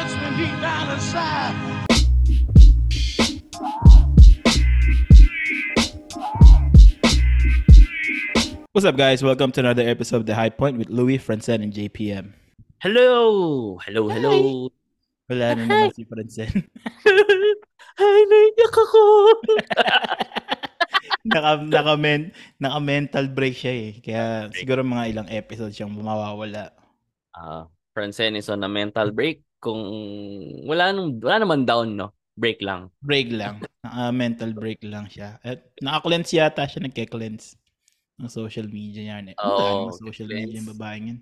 touch me deep down inside. What's up, guys? Welcome to another episode of The High Point with Louis, Francen, and JPM. Hello! Hello, hello! Wala na naman si Francen. Ay, naiyak ako! naka, naka, men, naka mental break siya eh. Kaya siguro mga ilang episodes siyang mawawala. Ah, Francen is on a mental break. Kung wala, nung, wala naman down, no? Break lang. Break lang. Naka mental break lang siya. At naka-cleanse yata siya, nagke-cleanse ng social media niya. Oo, Oh, social media yung babaeng yun.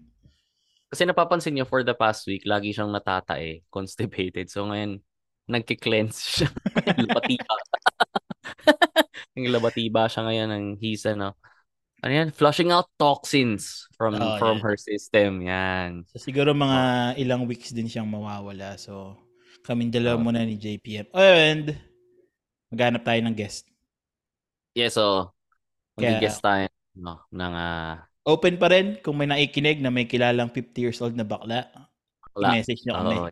Kasi napapansin niyo for the past week, lagi siyang natatae, constipated. So ngayon, nagki-cleanse siya. labatiba. Yung labatiba siya ngayon ng hisa, no? Ano yan? Flushing out toxins from Oh, from yan. her system. Yan. So siguro mga ilang weeks din siyang mawawala. So kaming dalawa Oh. muna ni JPM. And maghanap tayo ng guest. Yeah, so Kaya- mag-guess tayo no, ng ah, Open pa rin kung may naikinig na may kilalang 50 years old na bakla. bakla. I-message nyo kami. Oo.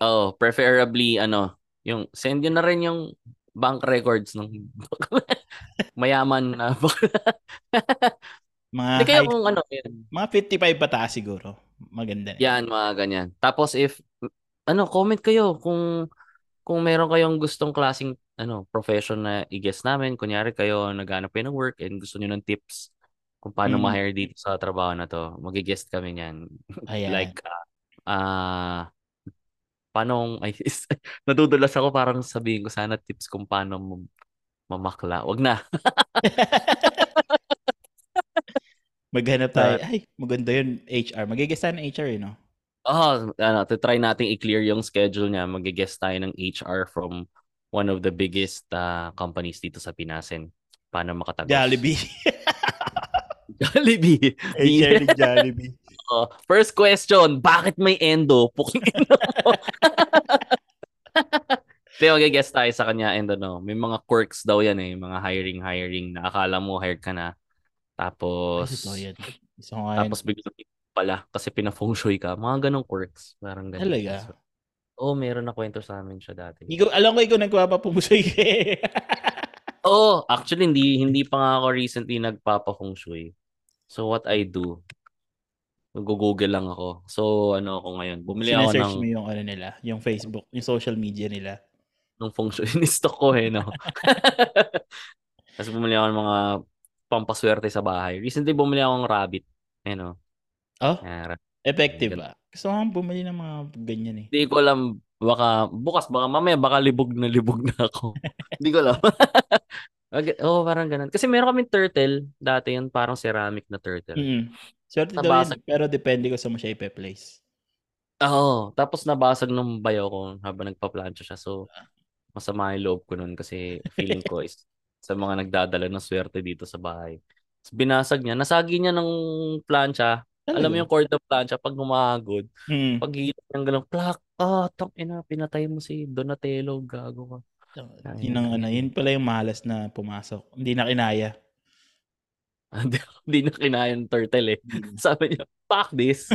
Oh, preferably ano, yung send yun na rin yung bank records ng mayaman na bakla. Mga, Hindi kaya high- kung ano, yan. mga 55 pataas siguro. Maganda. na. Yan, mga ganyan. Tapos if ano, comment kayo kung kung meron kayong gustong klaseng ano, profession na i-guess namin. Kunyari kayo naghanap kayo ng work and gusto niyo ng tips kung paano Mm. ma-hire dito sa trabaho na to. Magi-guest kami niyan. Ayan. Like ah ah, paano ay nadudulas ako parang sabihin ko sana tips kung paano mamakla. Wag na. Maghanap tayo. Ay, maganda yun, HR. Magiging ng HR, eh, no? Oh, ano, to try nating i-clear yung schedule niya. Magi-guest tayo ng HR from one of the biggest ah, companies dito sa Pinasen. Paano makatagos? Jollibee. Jollibee. HR ni Jollibee. Oh, first question, bakit may endo? Puking ino mo. Hindi, mag-guess tayo sa kanya and ano, may mga quirks daw yan eh, mga hiring hiring na akala mo hired ka na. Tapos Ay, tapos biglang pala kasi pina-feng shui ka. Mga ganong quirks, parang ganun. Talaga? So, oh, meron na kwento sa amin siya dati. Ikaw, alam ko ikaw nagpapapumusoy ka eh. Oh, actually hindi hindi pa nga ako recently nagpapa-feng shui. So what I do, Google lang ako. So ano ako ngayon, bumili ako Sinesearch ng mo yung ano nila, yung Facebook, yung social media nila. Ng feng shui. Ni-stock ko eh, no? Tapos bumili ako ng mga pampaswerte sa bahay. Recently bumili ako ng rabbit. Eh, no? Oh, ra- effective ba? Gusto ko bumili ng mga ganyan eh. Hindi ko alam, baka, bukas, baka mamaya, baka libog na libog na ako. Hindi ko alam. Oo, oh, parang ganun. Kasi meron kaming turtle. Dati yun, parang ceramic na turtle. Mm. Swerte daw yun, pero depende ko sa mo siya ipe-place. Oo. Tapos nabasag nung bayo ko habang nagpa-plancha siya. So, masama yung loob ko nun kasi feeling ko is sa mga nagdadala ng swerte dito sa bahay. Tapos binasag niya. Nasagi niya ng plancha. Alam mo yung cord ng plancha pag humahagod. Mm. Pag hilot niyang ganun, plak, ah, tang ina, pinatay mo si Donatello, gago ka. Yun ang ano, yun pala yung malas na pumasok. Hindi na kinaya. Hindi na kinaya ng turtle eh. Sabi niya, fuck this.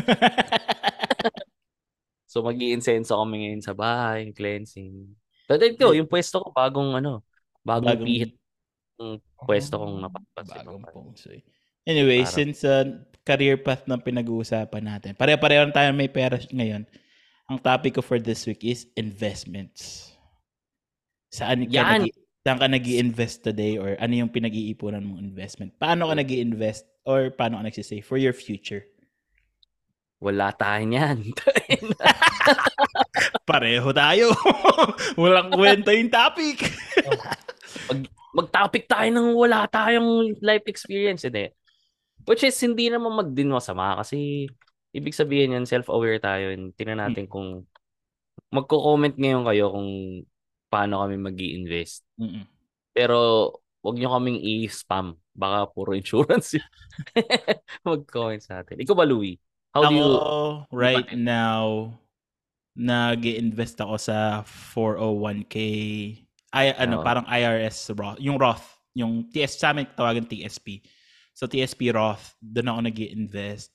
So mag insenso kami ngayon sa bahay, cleansing. Tatid ko, yung pwesto ko, bagong ano, bagong, Bagong- pihit yung pwesto kong Oh, napapansin. Bagong pungsoy. Anyway, Parang- since uh, career path na pinag-uusapan natin, pare-pareho tayo may pera ngayon. Ang topic ko for this week is investments. Saan ka Yan! nag saan ka nag invest today or ano yung pinag-iipunan mong investment? Paano ka nag invest or paano ka nagsisave for your future? Wala tayo niyan. Pareho tayo. Walang kwenta yung topic. Mag-topic tayo ng wala tayong life experience. Hindi. Which is, hindi naman mag-din masama kasi ibig sabihin yan, self-aware tayo and tingnan natin kung magko-comment ngayon kayo kung paano kami mag invest Mm-mm. Pero wag nyo kaming i-spam. Baka puro insurance yun. Mag-comment sa atin. Ikaw ba, Louie? How do you... right now, nag invest ako sa 401k. Ay, ano, Oo. parang IRS Roth. Yung Roth. Yung TS, sa amin tawagan TSP. So, TSP Roth, doon ako nag invest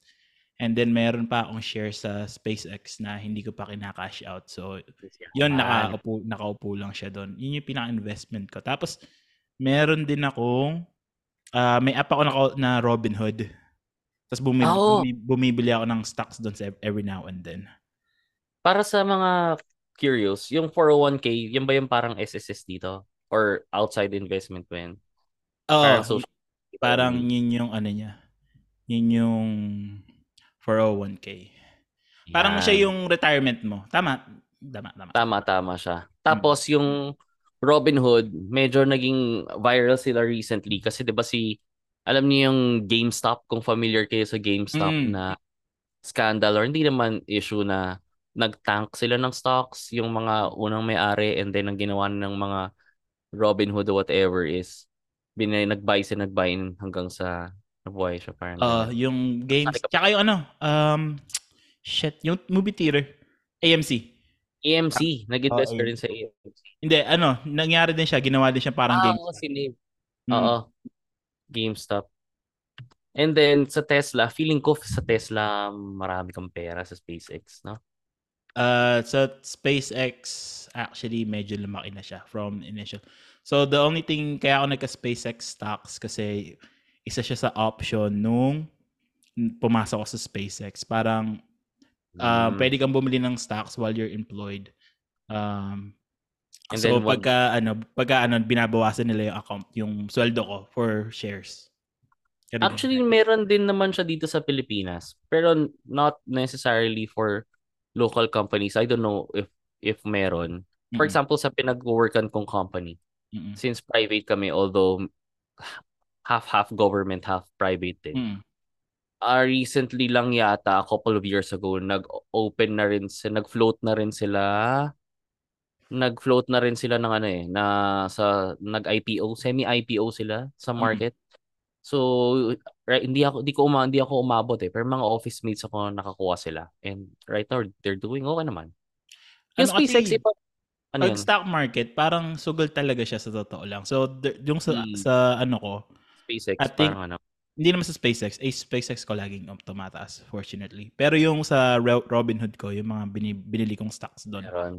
And then meron pa akong share sa SpaceX na hindi ko pa kinakash out. So, yun, nakaupo, nakaupo lang siya doon. Yun yung pinaka-investment ko. Tapos, meron din akong, uh, may app ako na, na Robinhood. Tapos bumibili, Ah, oo. bumibili ako ng stocks doon sa every now and then. Para sa mga curious, yung 401k, yun ba yung parang SSS dito? Or outside investment ba yun? Oo, Parang social parang yun yung ano niya. Yun yung 401k. Parang Yan. siya yung retirement mo. Tama. Tama, tama. Tama, tama siya. Tapos yung Robinhood, medyo naging viral sila recently kasi 'di ba si alam niyo yung GameStop kung familiar kayo sa GameStop Mm. na scandal or hindi naman issue na nag-tank sila ng stocks yung mga unang may-ari and then ang ginawa ng mga Robinhood or whatever is binay nag-buy sila nag-buy hanggang sa nabuhay siya parang Uh, ganun. yung games. Ka- Tsaka yung ano, um, shit, yung movie theater. AMC. AMC, nag-invest ka Oo, rin sa AMC. Hindi, ano, nangyari din siya. Ginawa din siya parang Ah, game. oo, si Nave. Mm. Oo. GameStop. And then sa Tesla, feeling ko sa Tesla marami kang pera sa SpaceX, no? Uh, sa SpaceX, actually, medyo lumaki na siya from initial. So, the only thing, kaya ako nagka-SpaceX stocks kasi isa siya sa option nung pumasok ako sa SpaceX. Parang, uh, Mm. pwede kang bumili ng stocks while you're employed. Um, And so, then pagka, ano, pagka, ano, binabawasan nila yung account, yung sweldo ko for shares. Ganun. Actually, meron din naman siya dito sa Pilipinas. Pero not necessarily for local companies. I don't know if if meron. For Mm-mm. example, sa pinag-workan kong company, Mm-mm. since private kami, although half-half government, half private din. Mm-mm. Ah, recently lang yata, a couple of years ago, nag-open na rin, nag-float na rin sila. Nag-float na rin sila ng ano eh, na sa nag-IPO, semi-IPO sila sa Mm. market. So, right, hindi ako hindi ko uma, hindi ako umabot eh, pero mga office mates ako nakakuha sila. And right now, they're doing okay naman. Yung Ano SpaceX, iba, ano Pag yun? stock market, parang sugal talaga siya sa totoo lang. So, yung sa, Hmm. sa ano ko, SpaceX, I think- parang ano. hindi naman sa SpaceX, eh, SpaceX ko laging um, tumataas, fortunately. Pero yung sa Ro- Robinhood ko, yung mga bini, binili kong stocks doon, Meron.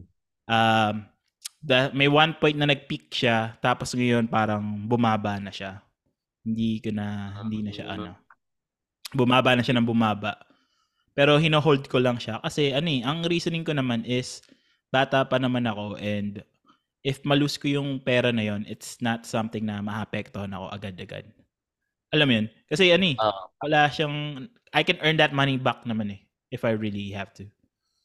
um, the, may one point na nag-peak siya, tapos ngayon parang bumaba na siya. Hindi ko na, hindi na siya ano. Bumaba na siya ng bumaba. Pero hino-hold ko lang siya kasi ano eh, ang reasoning ko naman is bata pa naman ako and if malus ko yung pera na yon, it's not something na maapektuhan ako agad-agad. Alam mo yun? Kasi ano eh, Ah, wala siyang, I can earn that money back naman eh, if I really have to.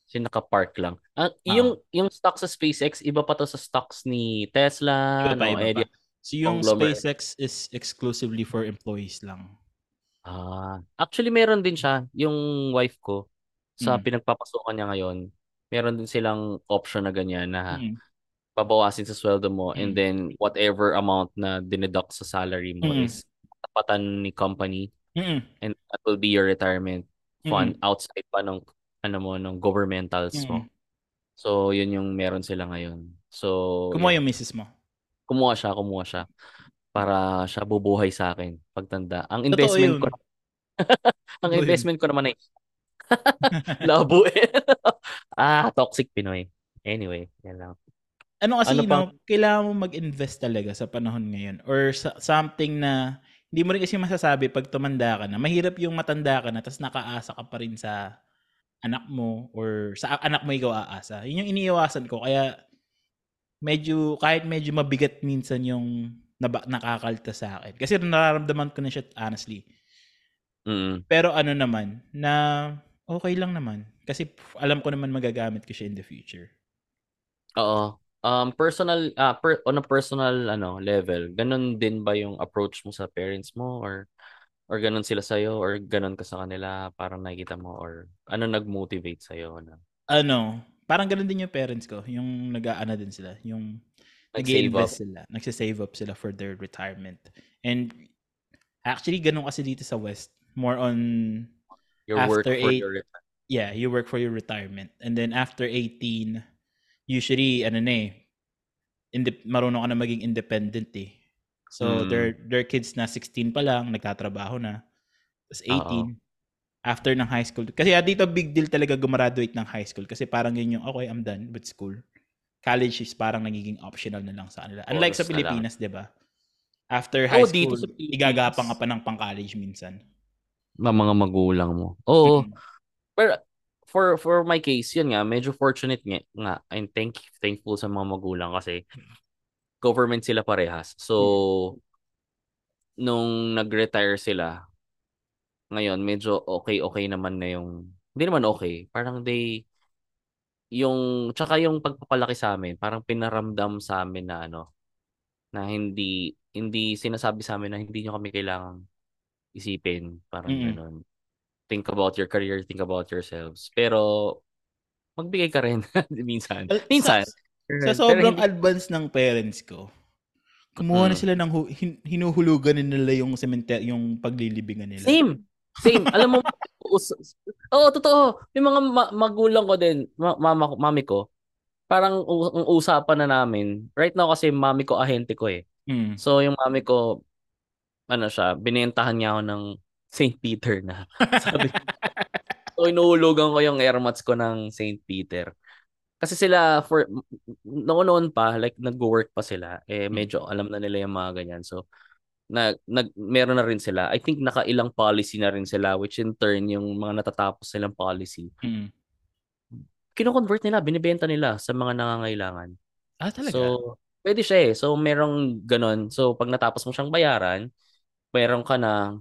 kasi naka-park lang. Ah, yung yung stock sa SpaceX, iba pa to sa stocks ni Tesla, Iba pa, no, iba Eddie. pa. So yung conglomerate. SpaceX is exclusively for employees lang. Ah, actually meron din siya yung wife ko sa Mm. pinagpapasokan niya ngayon. Meron din silang option na ganyan na Mm. babawasin sa sweldo mo Mm. and then whatever amount na dineduct sa salary mo Mm. is tapatan ni company Mm. and that will be your retirement fund Mm. outside pa ng ano mo ng governmentals mo. Mm. So yun yung meron sila ngayon. So Kumuha yun. yung misis mo. Kumuha siya, kumuha siya para siya bubuhay sa akin pagtanda. Ang investment ko ang Totoo yun. investment ko naman ay labo eh. ah, toxic Pinoy. Anyway, yan lang. Ano kasi, Ano no, pang- kailangan mo mag-invest talaga sa panahon ngayon or sa, something na hindi mo rin kasi masasabi pag tumanda ka na. Mahirap yung matanda ka na tapos nakaasa ka pa rin sa anak mo or sa anak mo ikaw aasa. Yun yung iniiwasan ko. Kaya medyo, kahit medyo mabigat minsan yung naba, nakakalta sa akin. Kasi nararamdaman ko na siya honestly. Mm. Pero ano naman, na okay lang naman. Kasi alam ko naman magagamit ko siya in the future. Oo. Um personal ah per, on a personal ano level, ganun din ba yung approach mo sa parents mo or or ganun sila sa or ganun ka sa kanila parang nakikita mo or ano nag-motivate sa na ano, parang ganun din yung parents ko. Yung nag-aana din sila. Yung nag Nag-save invest sila. Nagsisave up sila for their retirement. And actually, ganun kasi dito sa West. More on, your work After for eight- your yeah, you work for your retirement. And then after 18, usually, ano na eh, inde- marunong ka na maging independent eh. So, Mm. their, their kids na 16 pa lang, nagtatrabaho na. Tapos 18, after ng high school. Kasi ah, dito big deal talaga gumraduate ng high school kasi parang yun yung, okay, I'm done with school. College is parang nagiging optional na lang sa kanila. Unlike sa na lang. Pilipinas, di ba? After high dito school, sa Pilipinas. igagapang ka pa ng pang-college minsan. Mga mga magulang mo. Oo. Mm. Pero for for my case, yun nga, medyo fortunate nga, nga and thank thankful sa mga magulang kasi government sila parehas. So nung nag-retire sila, ngayon medyo okay-okay naman na yung hindi naman okay, parang they yung tsaka yung pagpapalaki sa amin, parang pinaramdam sa amin na ano na hindi hindi sinasabi sa amin na hindi nyo kami kailangang isipin, parang Mm. ganun. Think about your career, think about yourselves. Pero magbigay ka rin minsan. Minsan. Sa, sa sobrang hindi- advance ng parents ko, kumuha na Mm. sila ng hu- hin- hinuhulugan nila yung sementer, yung paglilibingan nila. Same. Same. Alam mo, Oo, totoo. May mga ma- magulang ko din, ma- mama ko, mami ko, parang u- ang usapan na namin, right now kasi mami ko ahente ko eh. Mm. So yung mami ko, ano siya, binentahan niya ako ng St. Peter na. Sabi ko, so inuhulugan ko yung airmats ko ng St. Peter. Kasi sila, for noon-noon pa, like nag-work pa sila, eh medyo alam na nila yung mga ganyan. So, na, nag, meron na rin sila. I think nakailang policy na rin sila, which in turn, yung mga natatapos nilang policy, Mm. kino-convert nila, binibenta nila sa mga nangangailangan. Ah, talaga? So, pwede siya eh. So, merong ganon. So, pag natapos mo siyang bayaran, meron ka na,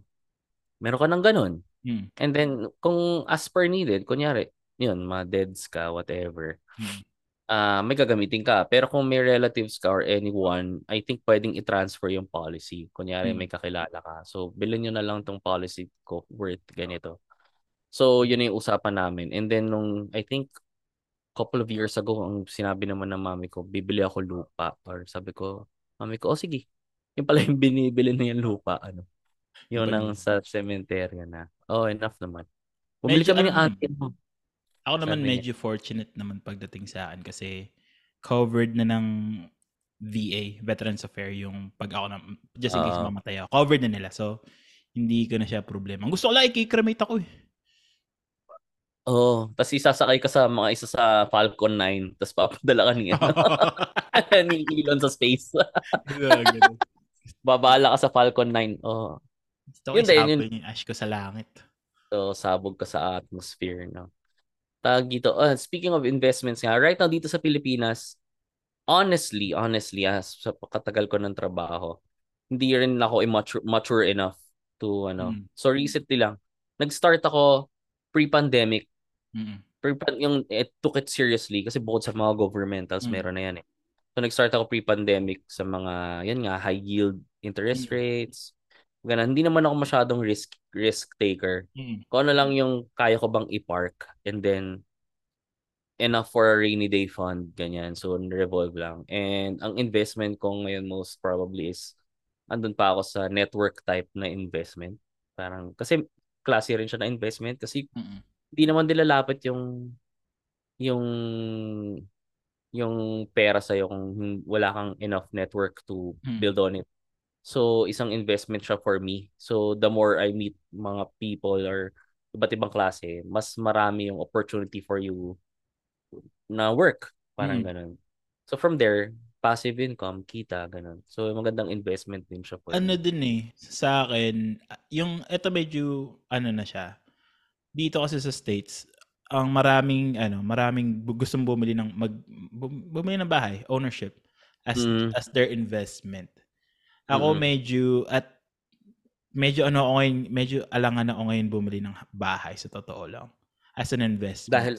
meron ka ng ganon. Mm. And then, kung as per needed, kunyari, yun, mga deads ka, whatever, Mm. Ah may gagamitin ka. Pero kung may relatives ka or anyone, I think pwedeng i-transfer yung policy. Kunyari, Mm. may kakilala ka. So, bilhin nyo na lang tong policy ko worth ganito. So, yun yung usapan namin. And then, nung, I think, couple of years ago, ang sinabi naman ng mami ko, bibili ako lupa. Or sabi ko, mami ko, oh sige. Yung pala yung binibili na yung lupa. Ano? Yun ang sa cemetery na. Oh, enough naman. Bumili Medyo kami ano, auntie mo. Ako naman Sabi niya. medyo fortunate naman pagdating sa akin kasi covered na ng VA, Veterans Affairs, yung pag ako na, just in case Oo. mamatay ako. Covered na nila. So, hindi ko na siya problema. Gusto ko lang, i-cremate ako eh. Oo. Oh, tapos isasakay ka sa mga isa sa Falcon 9, tapos papadala ka niya. ni Elon sa space. Babala ka sa Falcon 9. Oh. Gusto ko Yun din, yun. yung ash ko sa langit. So, sabog ka sa atmosphere, no? Tag dito. Uh, speaking of investments nga, right now dito sa Pilipinas, honestly, honestly, as sa katagal ko ng trabaho, hindi rin ako immature, mature enough to, ano. Mm. So, recently lang, nag-start ako pre-pandemic. Mm. Pre yung it took it seriously kasi bukod sa mga governmentals, Mm. meron na yan eh. So, nag-start ako pre-pandemic sa mga, yan nga, high yield interest Mm. rates. Ganun. Hindi naman ako masyadong risk risk taker Mm. kung ano lang yung kaya ko bang i-park and then enough for a rainy day fund, ganyan. So, revolve lang. And ang investment ko ngayon most probably is andun pa ako sa network type na investment. Parang, kasi klase rin siya na investment kasi hindi naman nilalapit yung yung yung pera sa kung hin- wala kang enough network to Mm. build on it. So, isang investment siya for me. So, the more I meet mga people or iba't ibang klase, mas marami yung opportunity for you na work. Parang Mm. ganun. So, from there, passive income, kita, ganun. So, magandang investment din siya for Ano me. din eh, sa akin, yung, eto medyo, ano na siya, dito kasi sa States, ang maraming, ano, maraming gustong bumili ng, mag, bum- bumili ng bahay, ownership, as, Mm. as their investment. Ako Mhm. medyo, at, medyo ano ako ngayon, medyo alangan ako ngayon bumili ng bahay, sa totoo lang. As an investment. Dahil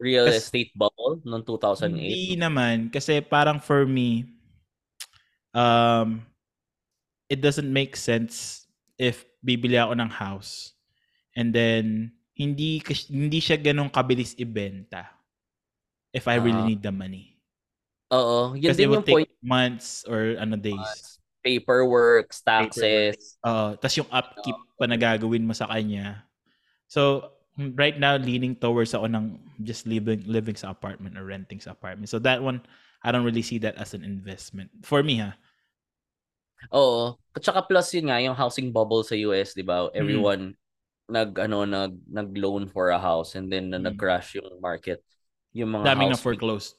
real Kas- estate bubble noong 2008. Hindi naman. Kasi parang for me, um, it doesn't make sense if bibili ako ng house and then hindi hindi siya ganun kabilis ibenta if I really Ah. need the money. Oo, yun Kasi it din will yung point. take months or ano days. Paperwork, taxes. Uh, tas yung upkeep pa na gagawin mo sa kanya. So, mm, right now, leaning towards ako ng just living living sa apartment or renting sa apartment. So that one, I don't really see that as an investment. For me, ha? Oo. At saka plus yun nga, yung housing bubble sa US, di ba? Everyone nag ano nag nag-loan for a house and then na Mm. nag-crash yung market. Yung mga Daming na house foreclosed.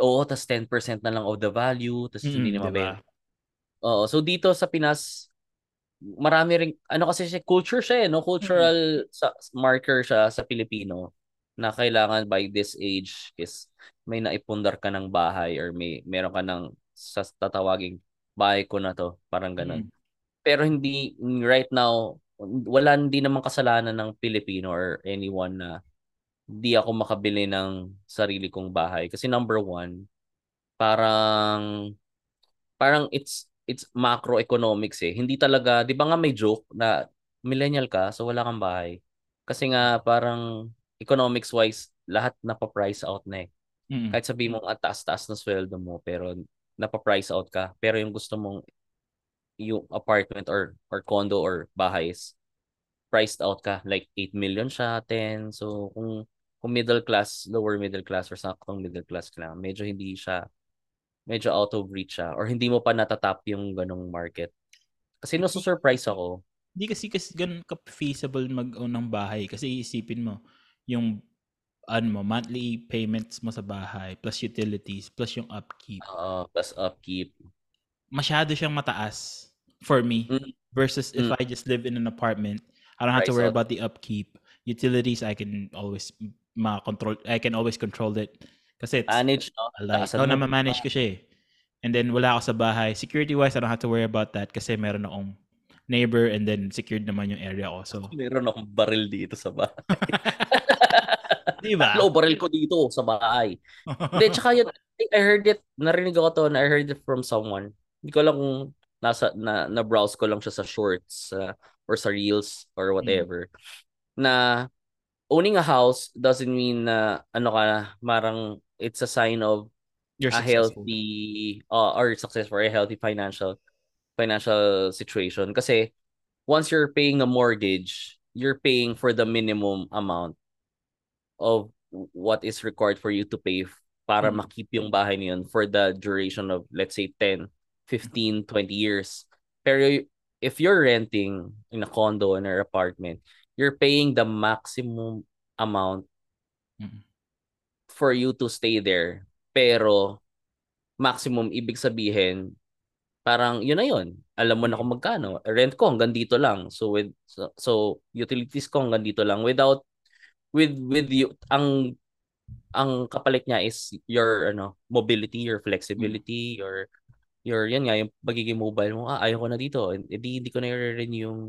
Oo, tas 10% na lang of the value, tas hindi Mm, na diba? Oo, so dito sa Pinas marami ring ano kasi siya culture siya eh, no? Cultural sa marker siya sa Pilipino na kailangan by this age is may naipundar ka ng bahay or may meron ka ng sa tatawaging bahay ko na to, parang ganun. Mm. Pero hindi right now wala hindi naman kasalanan ng Pilipino or anyone na di ako makabili ng sarili kong bahay kasi number one parang parang it's it's macroeconomics eh. Hindi talaga di ba nga may joke na millennial ka so wala kang bahay? Kasi nga parang economics wise lahat napa-price out na eh. Mm. kahit sabihin mong ang taas-taas na sweldo mo pero napa-price out ka. Pero yung gusto mong yung apartment or or condo or bahay is priced out ka. Like 8 million siya 10 so kung kung middle class lower middle class or saktong middle class ka lang medyo hindi siya medyo out of reach siya or hindi mo pa natatap yung ganong market kasi no surprise ako Hindi kasi kasi ganun ka feasible mag-own ng bahay kasi iisipin mo yung ano mo, monthly payments mo sa bahay plus utilities plus yung upkeep. uh, plus upkeep Masyado siyang mataas for me Mm. versus if Mm. I just live in an apartment, I don't have to Price worry out. about the upkeep. Utilities I can always ma-control I can always control it kasi it's manage no a life. Taasan Oh, mo. na manage ko siya eh. And then wala ako sa bahay. Security wise, I don't have to worry about that kasi meron akong neighbor and then secured naman yung area ko. So, meron akong baril dito sa bahay di ba? Tatlo baril ko dito sa bahay Hindi, tsaka yun, I think I heard it, narinig ako to, na I heard it from someone. Hindi ko alam kung nasa, na, na-browse ko lang siya sa shorts uh, or sa reels or whatever. Na owning a house doesn't mean na ano ka marang it's a sign of You're a successful. healthy uh, or success for a healthy financial financial situation. Kasi once you're paying a mortgage, you're paying for the minimum amount of what is required for you to pay para Mm. makip yung bahay niyon for the duration of let's say 10, 15, 20 years. Pero if you're renting in a condo in an apartment, you're paying the maximum amount Mm. For you to stay there. Pero maximum ibig sabihin parang yun na yun. Alam mo na kung magkano. Rent ko hanggang dito lang. So with so, so utilities ko hanggang dito lang without with with you ang ang kapalit niya is your ano mobility, your flexibility, your your yan nga yung pagiging mobile mo. Ah, ayaw ko na dito. Hindi hindi ko na i-renew yung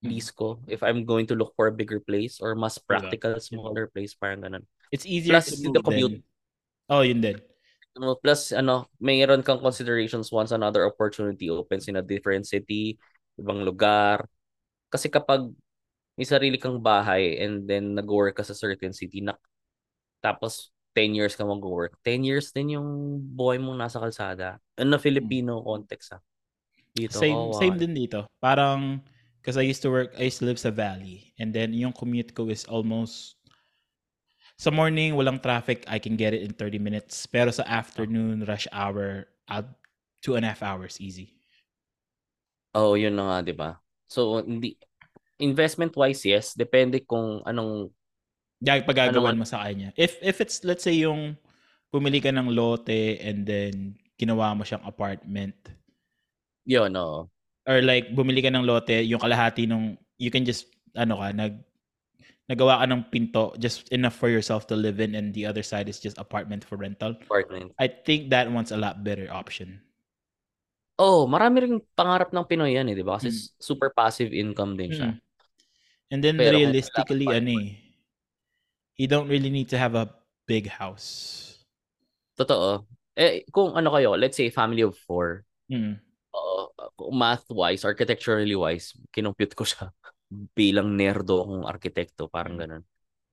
lease ko if I'm going to look for a bigger place or mas practical smaller place parang ganun. It's easier Plus, to the move commute. then. Oh, yun din. Ano, plus ano, mayroon kang considerations once another opportunity opens in a different city, ibang lugar. Kasi kapag may sarili kang bahay and then nag-work ka sa certain city na tapos 10 years ka mag-work, 10 years din yung buhay mong nasa kalsada. Ano na Filipino context ah. Dito, Same, oh, same din dito. Parang, because I used to work, I used to live sa valley. And then, yung commute ko is almost, sa morning, walang traffic, I can get it in 30 minutes. Pero sa afternoon, rush hour, out two and a half hours, easy. Oh, yun na nga, 'di ba? So hindi investment wise, yes, depende kung anong Gag pagagawan Ano mo sa kanya. If, if it's, let's say, yung pumili ka ng lote and then ginawa mo siyang apartment, yun, no. or like bumili ka ng lote, yung kalahati nung you can just ano ka nag nagawa ka ng pinto just enough for yourself to live in and the other side is just apartment for rental. Apartment. I think that one's a lot better option. Oh, marami ring pangarap ng Pinoy yan eh, 'di ba? Kasi Mm. super passive income din siya. Mm. And then Pero realistically ano eh, you don't really need to have a big house. Totoo. Eh kung ano kayo, let's say family of four, Mm. uh, math wise, architecturally wise, kinompute ko siya bilang nerdo akong arkitekto, parang ganun.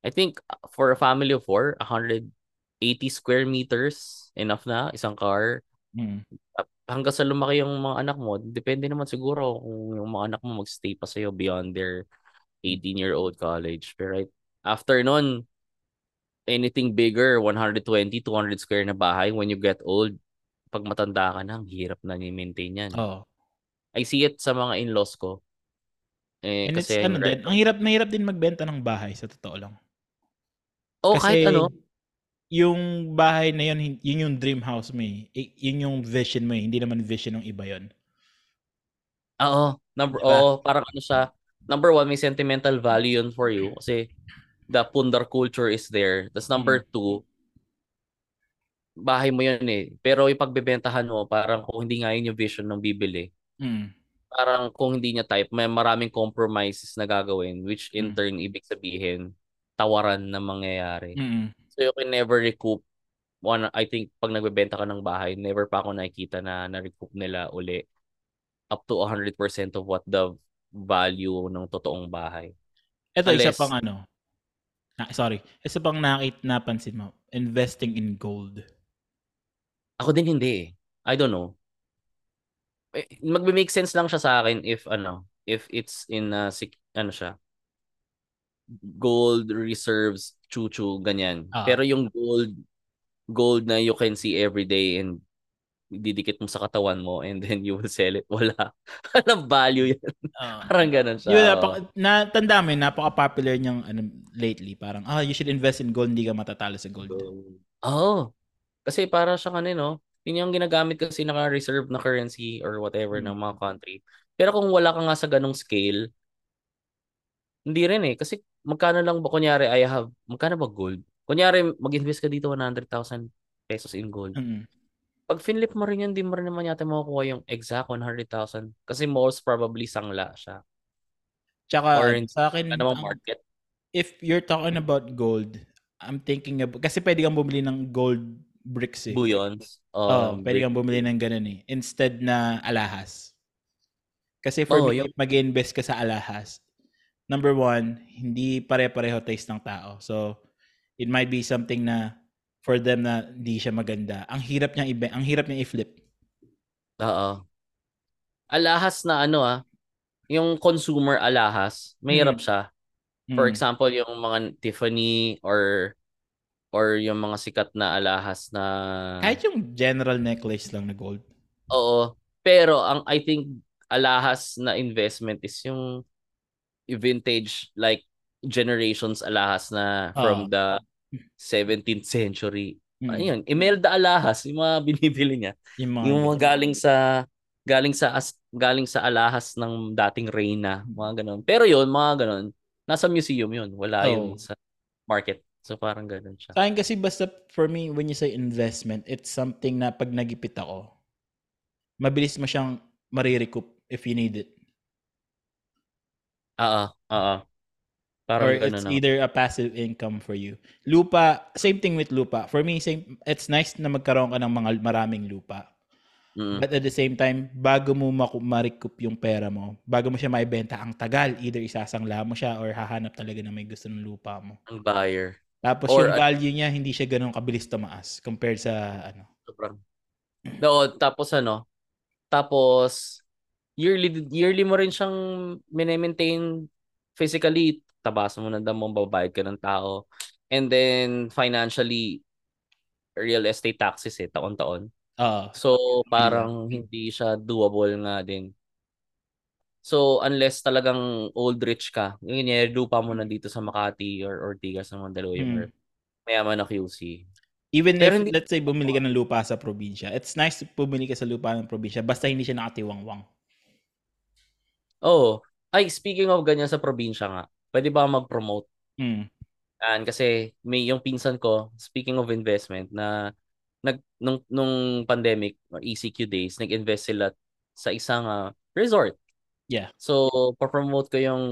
I think uh, for a family of four, 180 square meters enough na isang car. Mm. hanggang sa lumaki yung mga anak mo, depende naman siguro kung yung mga anak mo magstay pa sa'yo beyond their 18-year-old college. Pero right, after nun, anything bigger, 120, 200 square na bahay, when you get old, pag matanda ka na, ang hirap na ni-maintain yan. Oh. I see it sa mga in-laws ko. Eh, And it's kasi ano I'm right. din, ang hirap mahirap din magbenta ng bahay sa totoo lang. Oh, Kasi kahit ano. yung bahay na yun, yun yung dream house mo eh. Yun yung vision mo eh. Hindi naman vision ng iba yun. Oo, number, Diba? oo, parang ano siya. Number one, may sentimental value yun for you kasi the pundar culture is there. Tapos number two, bahay mo yun eh. Pero yung pagbebentahan mo, parang kung hindi nga yun yung vision ng bibili, Mm. Parang kung hindi niya type, may maraming compromises na gagawin which in Mm. turn, ibig sabihin, tawaran na mangyayari. Mm. So you can never recoup one, I think pag nagbebenta ka ng bahay, never pa ako nakikita na na-recoup nila uli up to 100% of what the value ng totoong bahay. Ito, isa Unless- pang ano. Na, sorry. Isa pang nakit napansin mo. Investing in gold. Ako din hindi eh. I don't know. Eh, Magbe-make sense lang siya sa akin if ano, if it's in uh, sec- ano siya. Gold reserves, chuchu, ganyan. Ah. Pero yung gold gold na you can see every day and didikit mo sa katawan mo and then you will sell it. Wala. Walang value yan. Parang ganun siya. Yun, napaka, natanda mo yun, napaka-popular niyang ano, lately. Parang, ah, you should invest in gold, hindi ka matatalo sa gold. Oo. Kasi para siya ano, no? Yun yung ginagamit kasi naka-reserve na currency or whatever Hmm. ng mga country. Pero kung wala ka nga sa ganong scale, hindi rin eh. Kasi magkano lang ba, kunyari, I have, magkano ba gold? Kunyari, mag-invest ka dito 100,000 pesos in gold. Mm. Pag finlip mo rin yun, di mo rin naman yata makukuha yung exact 100,000. Kasi most probably sangla siya. Tsaka, Or ano, sa akin, Ano market? if you're talking about gold, I'm thinking of, kasi pwede kang bumili ng gold bricks eh. Bullions. Oo, Um, pwede kang bumili ng ganun eh. Instead na alahas. Kasi for Oo, me, yung- mag-invest ka sa alahas, number one, hindi pare-pareho taste ng tao. So, it might be something na for them na hindi siya maganda. Ang hirap niyang ibe, ang hirap niyang i-flip. Oo. Alahas na ano ah, yung consumer alahas, mahirap siya. For Mm. example, yung mga Tiffany or or yung mga sikat na alahas na Kahit yung general necklace lang na gold. Oo. Pero ang I think alahas na investment is yung vintage like generations alahas na from the 17th century. Mm. Ano yun? Imelda alahas, yung mga binibili niya. Yung mga, Yung mga galing sa galing sa as, galing sa alahas ng dating reyna, mga ganun. Pero yun, mga ganun, nasa museum yun. Wala Oh. yun sa market. So parang ganun siya. Sa akin kasi basta for me, when you say investment, it's something na pag nagipit ako, mabilis mo siyang marirecoup if you need it. Oo, oo. Parang or it's na. either a passive income for you. Lupa, same thing with lupa. For me, same, it's nice na magkaroon ka ng mga maraming lupa. Mm. But at the same time, bago mo ma-recoup yung pera mo, bago mo siya maibenta, ang tagal. Either isasangla mo siya or hahanap talaga na may gusto ng lupa mo. Ang buyer. Tapos Or yung value niya, hindi siya ganun kabilis tumaas compared sa ano. Sobrang. Oo, tapos ano, tapos yearly yearly mo rin siyang mine-maintain physically, tabasan mo ng damo, babayad ka ng tao. And then financially real estate taxes eh, taon-taon. Oo. So parang hindi siya doable nga din. So unless talagang old rich ka, yun lupa mo na dito sa Makati or Ortigas ng Mandaluyong Hmm. or mayaman na QC. Even Pero if, hindi- let's say, bumili ka ng lupa sa probinsya, it's nice to bumili ka sa lupa ng probinsya basta hindi siya nakatiwangwang. Oh, ay speaking of ganyan sa probinsya nga, pwede ba mag-promote? Mm. Yan, kasi may yung pinsan ko, speaking of investment, na nag, nung, nung pandemic, or ECQ days, nag-invest sila sa isang ah, resort. Yeah. So, pa-promote ko yung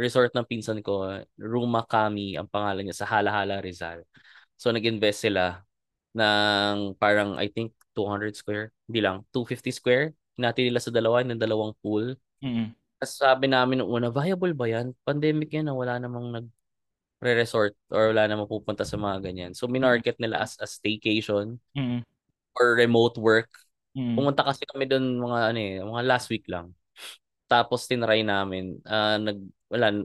resort ng pinsan ko, Ruma Kami, ang pangalan niya, sa Halahala, Rizal. So, nag-invest sila ng parang, I think, 200 square. Hindi lang, 250 square. Hinati nila sa dalawa, ng dalawang pool. Mm. Tapos sabi namin nung una, viable ba yan? Pandemic yan na wala namang nag re-resort or wala namang pupunta sa mga ganyan. So minarket nila as a staycation Mm. or remote work. Mm. Pumunta kasi kami doon mga ano eh, mga last week lang. Tapos tinry namin, ah, nag wala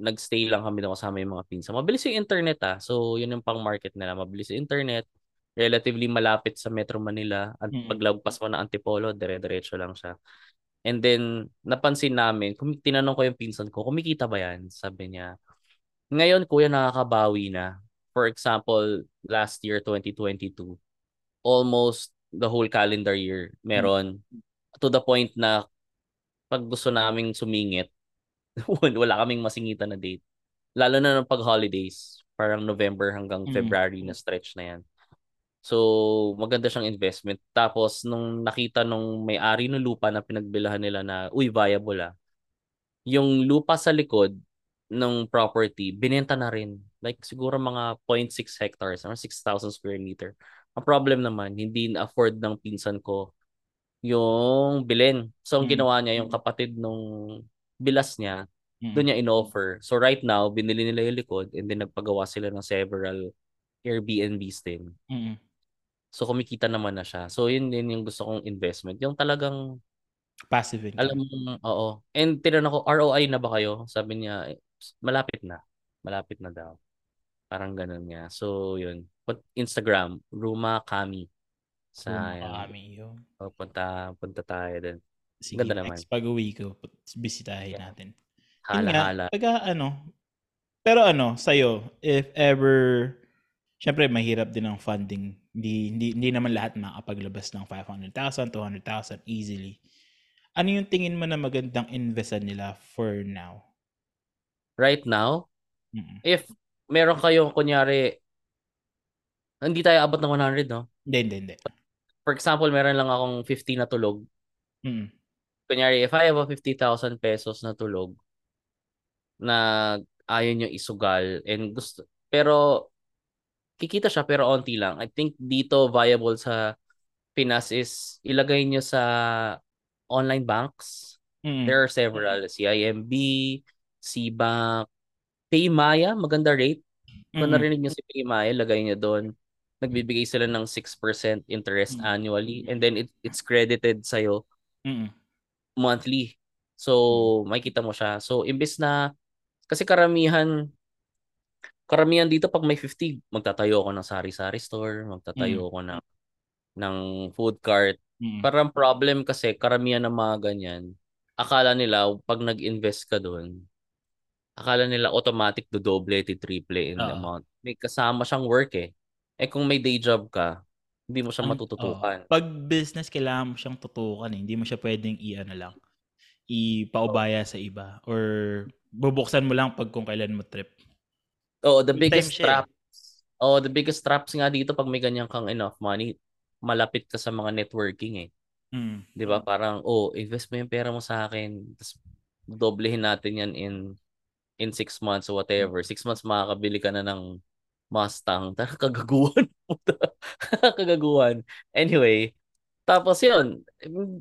nagstay lang kami doon kasama yung mga pinsa. Mabilis yung internet ah. So yun yung pang market nila. Mabilis yung internet. Relatively malapit sa Metro Manila. At Mm. paglagpas mo ng Antipolo, dire-diretso lang siya. And then, napansin namin, kung tinanong ko yung pinsan ko, kumikita ba yan? Sabi niya, ngayon kuya nakakabawi na. For example, last year, 2022, almost the whole calendar year, meron to the point na pag gusto naming sumingit, wala kaming masingitan na date. Lalo na ng pag holidays, parang November hanggang Mm. February na stretch na yan. So, maganda siyang investment. Tapos, nung nakita nung may-ari ng lupa na pinagbilahan nila na, uy, viable ah. Yung lupa sa likod ng property, binenta na rin. Like, siguro mga 0.6 hectares, or 6,000 square meter. Ang problem naman, hindi na-afford ng pinsan ko yung bilhin. So, ang Mm. ginawa niya, yung kapatid nung bilas niya, Mm. doon niya in-offer. So, right now, binili nila yung likod and then nagpagawa sila ng several Airbnbs din. Mm. So kumikita naman na siya. So yun din yung gusto kong investment. Yung talagang Passive income. alam mo, oo. And tinanong ko, ROI na ba kayo? Sabi niya, "Eh, malapit na. Malapit na daw. Parang ganun niya. So yun. Put Instagram, Ruma Kami. Sa Kami yun. oh, punta punta tayo din. Sige, Ganda naman. next pag-uwi ko, bisitahin Yeah. natin. Hala-hala. pagka ano, pero ano, sa'yo, if ever, syempre mahirap din ang funding. Hindi, hindi, hindi naman lahat makapaglabas ng 500,000, 200,000 easily. Ano yung tingin mo na magandang investan nila for now? Right now, Mm. if meron kayo, kunyari, hindi tayo abot ng 100, no? Hindi, hindi, hindi. For example, meron lang akong 50 na tulog. Mm. kunyari, if I have a 50,000 pesos na tulog na ayaw nyo isugal and gusto, pero kikita siya pero onti lang. I think dito viable sa Pinas is ilagay nyo sa online banks. Mm. There are several. CIMB, CBank, Paymaya, maganda rate. Kung Mm. narinig nyo si Paymaya, lagay nyo doon. Nagbibigay sila ng 6% interest Mm. annually and then it, it's credited sa'yo Mm. monthly. So, makikita mo siya. So, imbes na, kasi karamihan, karamihan dito pag may 50, magtatayo ako ng sari-sari store, magtatayo ako ng, ng food cart. Mm. Parang problem kasi, karamihan ng mga ganyan, akala nila, pag nag-invest ka doon, akala nila automatic do doble, ti triple in Oo. amount. May kasama siyang work eh. Eh kung may day job ka, hindi mo siya Ang- matututukan. oo. Pag business, kailangan mo siyang tutukan eh. Hindi mo siya pwedeng i-ano lang, ipaubaya sa iba. Or bubuksan mo lang pag kung kailan mo trip. Oh, the biggest eh. traps. Oh, the biggest traps nga dito pag may ganyan kang enough money, malapit ka sa mga networking eh. Mm. 'Di ba? Parang oh, invest mo yung pera mo sa akin. Tapos doblehin natin yan in in six months or whatever. Six months makakabili ka na ng Mustang. Tara, kagaguhan. Puta. kagaguhan. Anyway, tapos yun,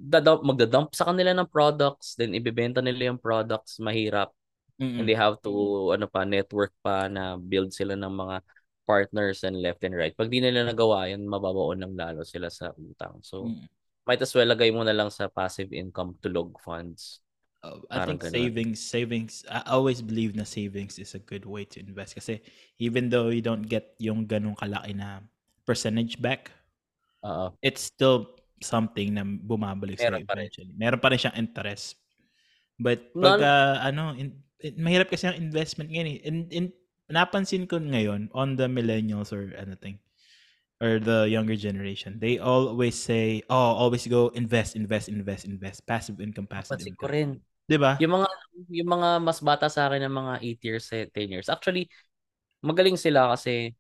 dadump, magdadump sa kanila ng products, then ibebenta nila yung products, mahirap. Mm-mm. And they have to, ano pa, network pa na build sila ng mga partners and left and right. Pag di nila nagawa yan, mababaon lang lalo sila sa utang. So, Mm. might as well lagay mo na lang sa passive income tulog funds. Uh, I Parang think ganun. savings, savings, I always believe na savings is a good way to invest kasi even though you don't get yung ganung kalaki na percentage back, Oo. it's still something na bumabalik sa Meron pa rin. eventually. Meron pa rin siyang interest. But pag ah, ano, in, in- mahirap kasi ang investment ngayon eh. In, in, napansin ko ngayon on the millennials or anything or the younger generation, they always say, oh, always go invest, invest, invest, invest. Passive income, passive Pansin ko income. rin. Di ba? Yung mga, yung mga mas bata sa akin ng mga 8 years, eh, 10 years. Actually, magaling sila kasi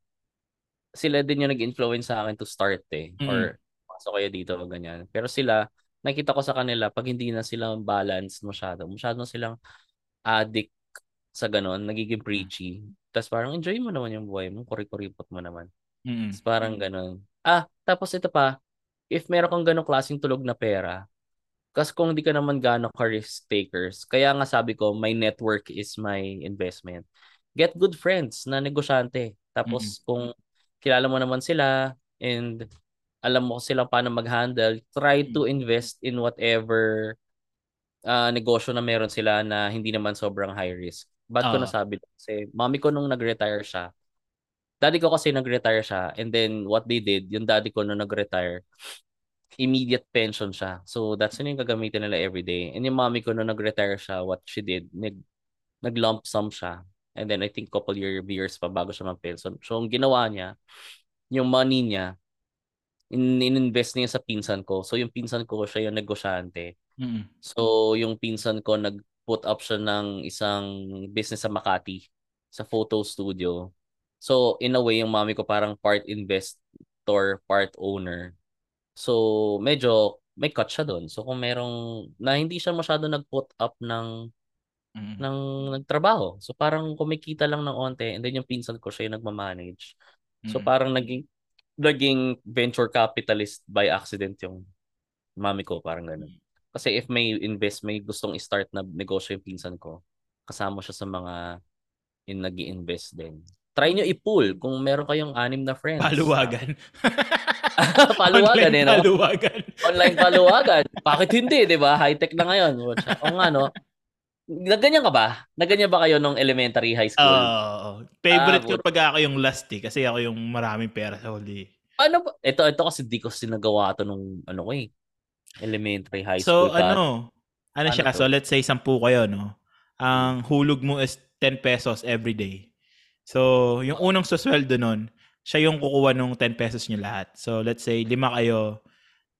sila din yung nag-influence sa akin to start eh. Mm. Or pasok kayo dito o ganyan. Pero sila, nakita ko sa kanila, pag hindi na sila balance masyado, masyado na silang addict sa ganon, nagiging preachy. Tapos parang enjoy mo naman yung buhay mo, kuri-kuripot mo naman. Mm. Tapos parang ganon. Ah, tapos ito pa, if meron kang ganong klaseng tulog na pera, kasi kung hindi ka naman gano'ng ka-risk takers, kaya nga sabi ko, my network is my investment. Get good friends na negosyante. Tapos kung kilala mo naman sila and alam mo sila paano mag-handle, try to invest in whatever ah, negosyo na meron sila na hindi naman sobrang high risk. Ba't ko Oo. nasabi? Kasi mami ko nung nag-retire siya, daddy ko kasi nag-retire siya and then what they did, yung daddy ko nung nag-retire, immediate pension siya. So that's yun yung gagamitin nila everyday. And yung mommy ko nung nag-retire siya, what she did, nag nag-lump sum siya. And then I think couple year, years pa bago siya mag-pension. So ang ginawa niya, yung money niya, in, in-invest niya sa pinsan ko. So yung pinsan ko, siya yung negosyante. Mm. So yung pinsan ko, nag-put up siya ng isang business sa Makati, sa photo studio. So in a way, yung mami ko parang part investor, part owner. So medyo may cut siya doon. So kung merong na hindi siya masyado nag-put up ng Mm. ng nagtrabaho. So parang kumikita lang ng onte and then yung pinsan ko siya yung nagmamanage. So Mm. parang naging naging venture capitalist by accident yung mami ko, parang ganun. Kasi if may invest, may gustong i-start na negosyo yung pinsan ko, kasama siya sa mga in nag invest din. Try nyo i-pool kung meron kayong anim na friends. Paluwagan. paluwagan Online eh, no? Paluwagan. Online paluwagan. Bakit hindi, di ba? High-tech na ngayon. O nga, no? Naganyan ka ba? Naganyan ba kayo nung elementary, high school? Oo. favorite Ah, ko pag ako yung last eh. Kasi ako yung maraming pera sa huli. Ano ba? Ito, ito kasi di ko sinagawa to nung ano ko eh. Elementary, high So, school. ka. ano, ano Ano siya? to? So, let's say 10 kayo, no? Ang hulog mo is 10 pesos every day. So, yung unang susweldo nun, siya yung kukuha nung 10 pesos nyo lahat. So, let's say, lima kayo,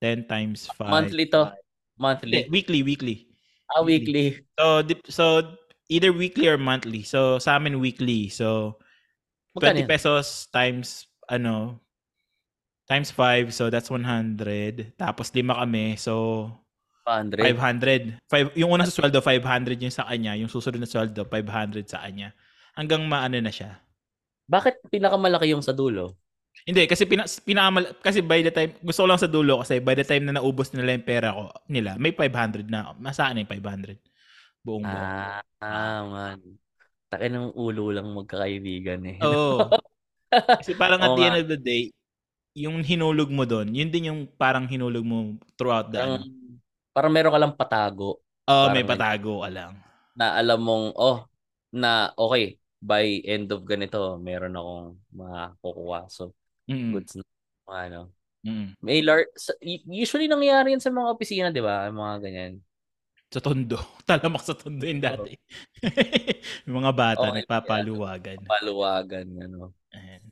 10 times 5. Monthly to. Monthly. weekly, weekly. Ah, weekly. So, so either weekly or monthly. So, sa amin weekly. So, Magkano 20 yan? pesos times, ano, times 5. So, that's 100. Tapos, lima kami. So, 500. 500. Five, yung unang sweldo, 500 yung sa kanya. Yung susunod na sweldo, 500 sa kanya. Hanggang maano na siya. Bakit pinakamalaki yung sa dulo? Hindi, kasi pina, pinakamal, kasi by the time, gusto ko lang sa dulo kasi by the time na naubos nila yung pera ko, nila, may 500 na. Masaan yung 500? Buong buo. Ah, ah man. Takin ng ulo lang magkakaibigan eh. Oo. kasi parang at Oo the end of the day, yung hinulog mo doon, yun din yung parang hinulog mo throughout the Parang, ano. parang meron ka lang patago Oo, may may- patago ka lang. na alam mong, oh, na okay, by end of ganito, meron akong makukuha. So, Mm, goods na. Ano. mm. May lar- usually nangyayari yan sa mga opisina, di ba? Mga ganyan. Sa tondo. Talamak sa tondo yung dati. yung mga bata, Oo, nagpapaluwagan. Paluwagan, ano. Ayan.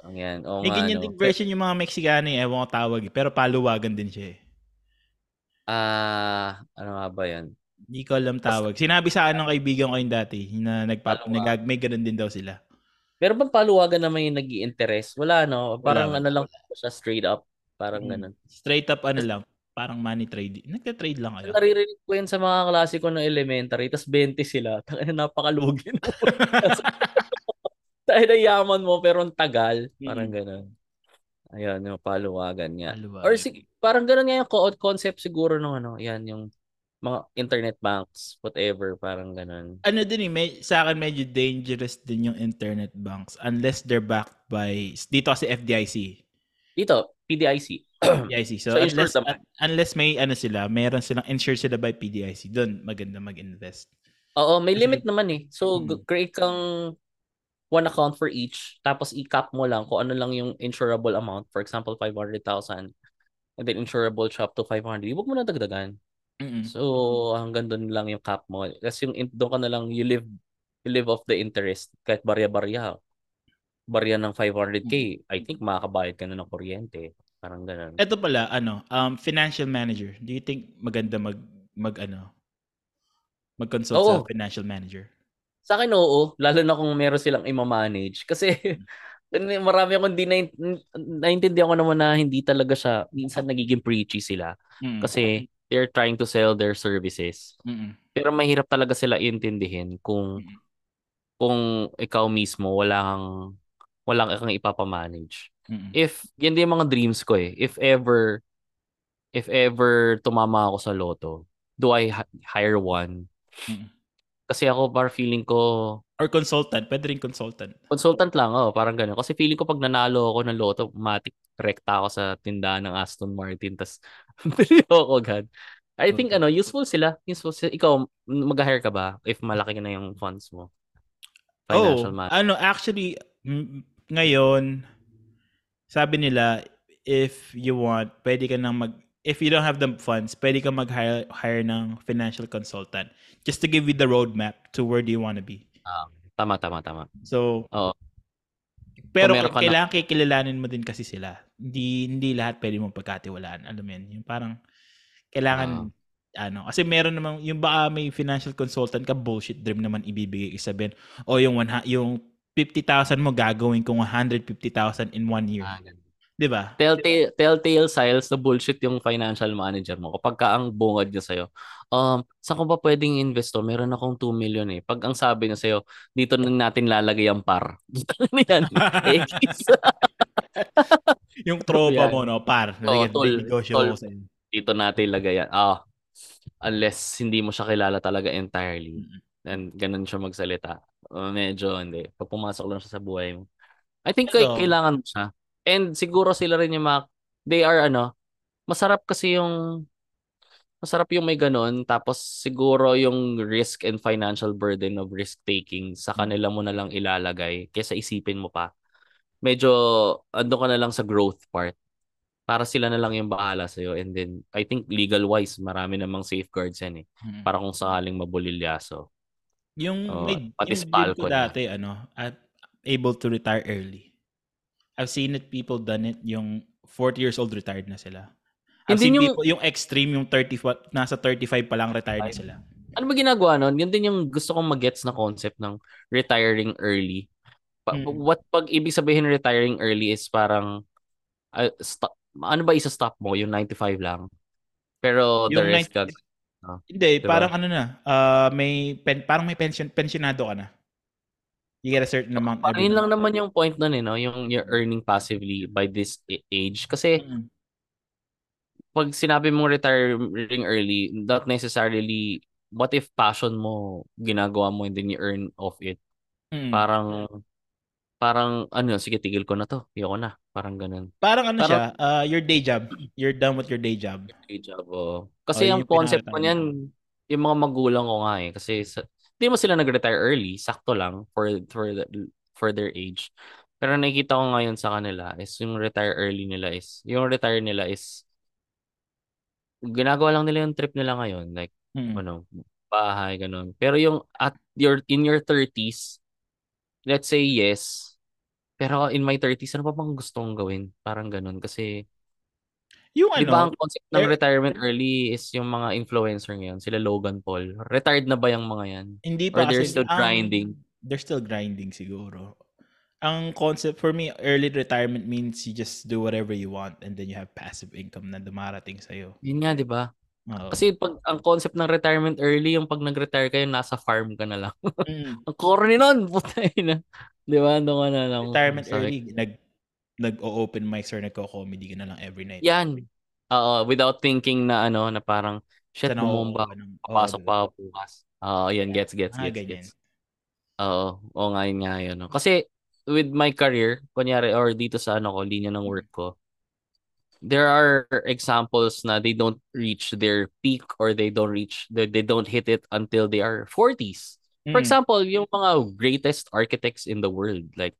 Ang yan. O May ganyan ano. version yung mga Mexicano eh. Ewan ko tawag eh. Pero paluwagan din siya eh. Ah, ano nga ba yan? Hindi ko alam tawag. Sinabi sa akin ng kaibigan ko yung dati na nagpap Paluwag. nagag may ganun din daw sila. Meron bang paluwagan na may nag interest Wala, no? Parang Wala, ano lang siya straight up. Parang Mm. ganun. Straight up ano lang. Parang money trade. Nagka-trade lang kayo. Naririnig ko yan sa mga klase ko ng elementary, tapos 20 sila. Tangina napakalugi. Dahil na yaman mo pero ang tagal. Parang Mm. ganun. Ayun, yung paluwagan niya. Paluwagan. Or sig- parang ganun nga yung co- concept siguro ng ano, yan yung mga internet banks, whatever, parang ganun. Ano din eh, may, sa akin medyo dangerous din yung internet banks unless they're backed by, dito kasi FDIC. Dito, PDIC. PDIC. So, So, unless, un- unless may ano sila, meron silang insured sila by PDIC, doon maganda mag-invest. Oo, may Kasi- limit naman eh. So, Mm. g- create kang one account for each, tapos i-cap mo lang kung ano lang yung insurable amount. For example, 500,000. And then insurable up to 500. Huwag mo na dagdagan. Mm-mm. So, hanggang doon lang yung cap mo. Kasi yung doon ka na lang, you live, you live off the interest. Kahit barya-barya. Barya ng 500k, I think makakabayad ka na ng kuryente. Parang ganun. Ito pala, ano, um, financial manager. Do you think maganda mag, mag ano, mag-consult sa Oo. financial manager? Sa akin, oo. Lalo na kung meron silang ima-manage. Kasi marami akong di na, naintindihan ko naman na hindi talaga siya, minsan nagiging preachy sila. Mm. Kasi they're trying to sell their services. Mm-mm. Pero mahirap talaga sila intindihin kung Mm. kung ikaw mismo wala kang wala kang ipapamanage. Mm-mm. If yan din yung mga dreams ko eh. If ever if ever tumama ako sa loto, do I hi- hire one? Mm. Kasi ako par feeling ko Or consultant. Pwede rin consultant. consultant lang oh, parang gano'n. Kasi feeling ko pag nanalo ako ng loto, matik rekta ako sa tindahan ng Aston Martin tas bili ako agad. I think Okay. ano, useful sila. Useful sila. Ikaw, mag-hire ka ba if malaki na yung funds mo? Financial oh, man. ano, actually, ngayon, sabi nila, if you want, pwede ka nang mag, if you don't have the funds, pwede ka mag-hire hire ng financial consultant just to give you the roadmap to where do you want to be. Ah, tama, tama, tama. So, Oo. pero ka na- kailangan kikilalanin mo din kasi sila. Hindi hindi lahat pwede mo pagkatiwalaan. Alam mo yun, yung parang kailangan ano, kasi meron namang yung baka may financial consultant ka bullshit dream naman ibibigay isabihin o yung one, yung 50,000 mo gagawin kung 150,000 in one year. Ah, ganun. 'Di ba? Telltale, telltale signs na bullshit yung financial manager mo. Kapag ka ang bungad niya sa'yo, um, saan ko ba pwedeng investo? Meron akong 2 million eh. Pag ang sabi niya sa'yo, dito na natin lalagay ang par. Yan? Yung tropa mo no, par. Nalagyan- tol, tol. dito natin lagay yan. Ah, unless hindi mo siya kilala talaga entirely. And ganun siya magsalita. Uh, medyo hindi. Pag pumasok lang siya sa buhay mo. I think kailangan mo siya. And siguro sila rin yung mga, they are ano, masarap kasi yung, masarap yung may ganun. Tapos siguro yung risk and financial burden of risk taking sa kanila mo na lang ilalagay kaysa isipin mo pa. Medyo ando ka na lang sa growth part. Para sila na lang yung bahala sa'yo. And then, I think legal-wise, marami namang safeguards yan eh. Mm. Para kung sakaling mabulilyaso. Yung Oo, may pati yung ko dati ano, at able to retire early. I've seen it people done it yung 40 years old retired na sila. I've Hindi seen yung- people yung extreme yung 30 fa- nasa 35 pa lang retired na sila. Ano ba ginagawa nun? Yun din yung gusto kong mag-gets na concept ng retiring early. Pa- Mm. What pag ibig sabihin retiring early is parang ah, stop, ano ba isa-stop mo? Yung 95 lang. Pero the Yung rest 90 gag- Oh, Hindi, diba? parang ano na, uh, may pen, parang may pension pensionado ka na. You get a certain amount every yun lang month. naman yung point nun eh, no? Yung you're earning passively by this age. Kasi Mm. pag sinabi mong retiring early, not necessarily, what if passion mo, ginagawa mo and then you earn off it? Mm. Parang, parang, ano, sige, tigil ko na to. Ayoko na. Parang ganun. Parang ano Parang- siya, uh, your day job. You're done with your day job. Day job, oo. Kasi Oh, yung yun yung concept ko niyan, yung mga magulang ko nga eh. Kasi sa, hindi mo sila nag-retire early. Sakto lang for, for, the, for their age. Pero nakikita ko ngayon sa kanila is yung retire early nila is, yung retire nila is, ginagawa lang nila yung trip nila ngayon. Like, Mm. ano, bahay, ganun. Pero yung at your in your 30s, let's say yes, pero in my 30s, ano pa bang gusto kong gawin? Parang ganun. Kasi, Yung di ba ano, ang concept ng er- retirement early is yung mga influencer ngayon, sila Logan Paul. Retired na ba yung mga yan? hindi or pa they're kasi, still grinding? they're still grinding siguro. Ang concept for me, early retirement means you just do whatever you want and then you have passive income na dumarating sa'yo. Yun nga, di ba? Oo. Kasi pag ang concept ng retirement early, yung pag nag-retire kayo, nasa farm ka na lang. Mm. ang corny nun, putay na. Di ba? Doon ka na lang. retirement Sabi- early, nag nag-open mics or nagko-comedy ka na lang every night. Yan. Oo, without thinking na ano, na parang, shit, Sana bumomba. oo, ganun. Oo, Papasok pa bukas. Oo, yan, gets, gets, Ah, gets, ganyan. gets. Oo, oo nga yun nga yun. no. Kasi, with my career, kunyari, or dito sa ano ko, linya ng work ko, there are examples na they don't reach their peak or they don't reach, they, they don't hit it until they are 40s. For Mm. example, yung mga greatest architects in the world, like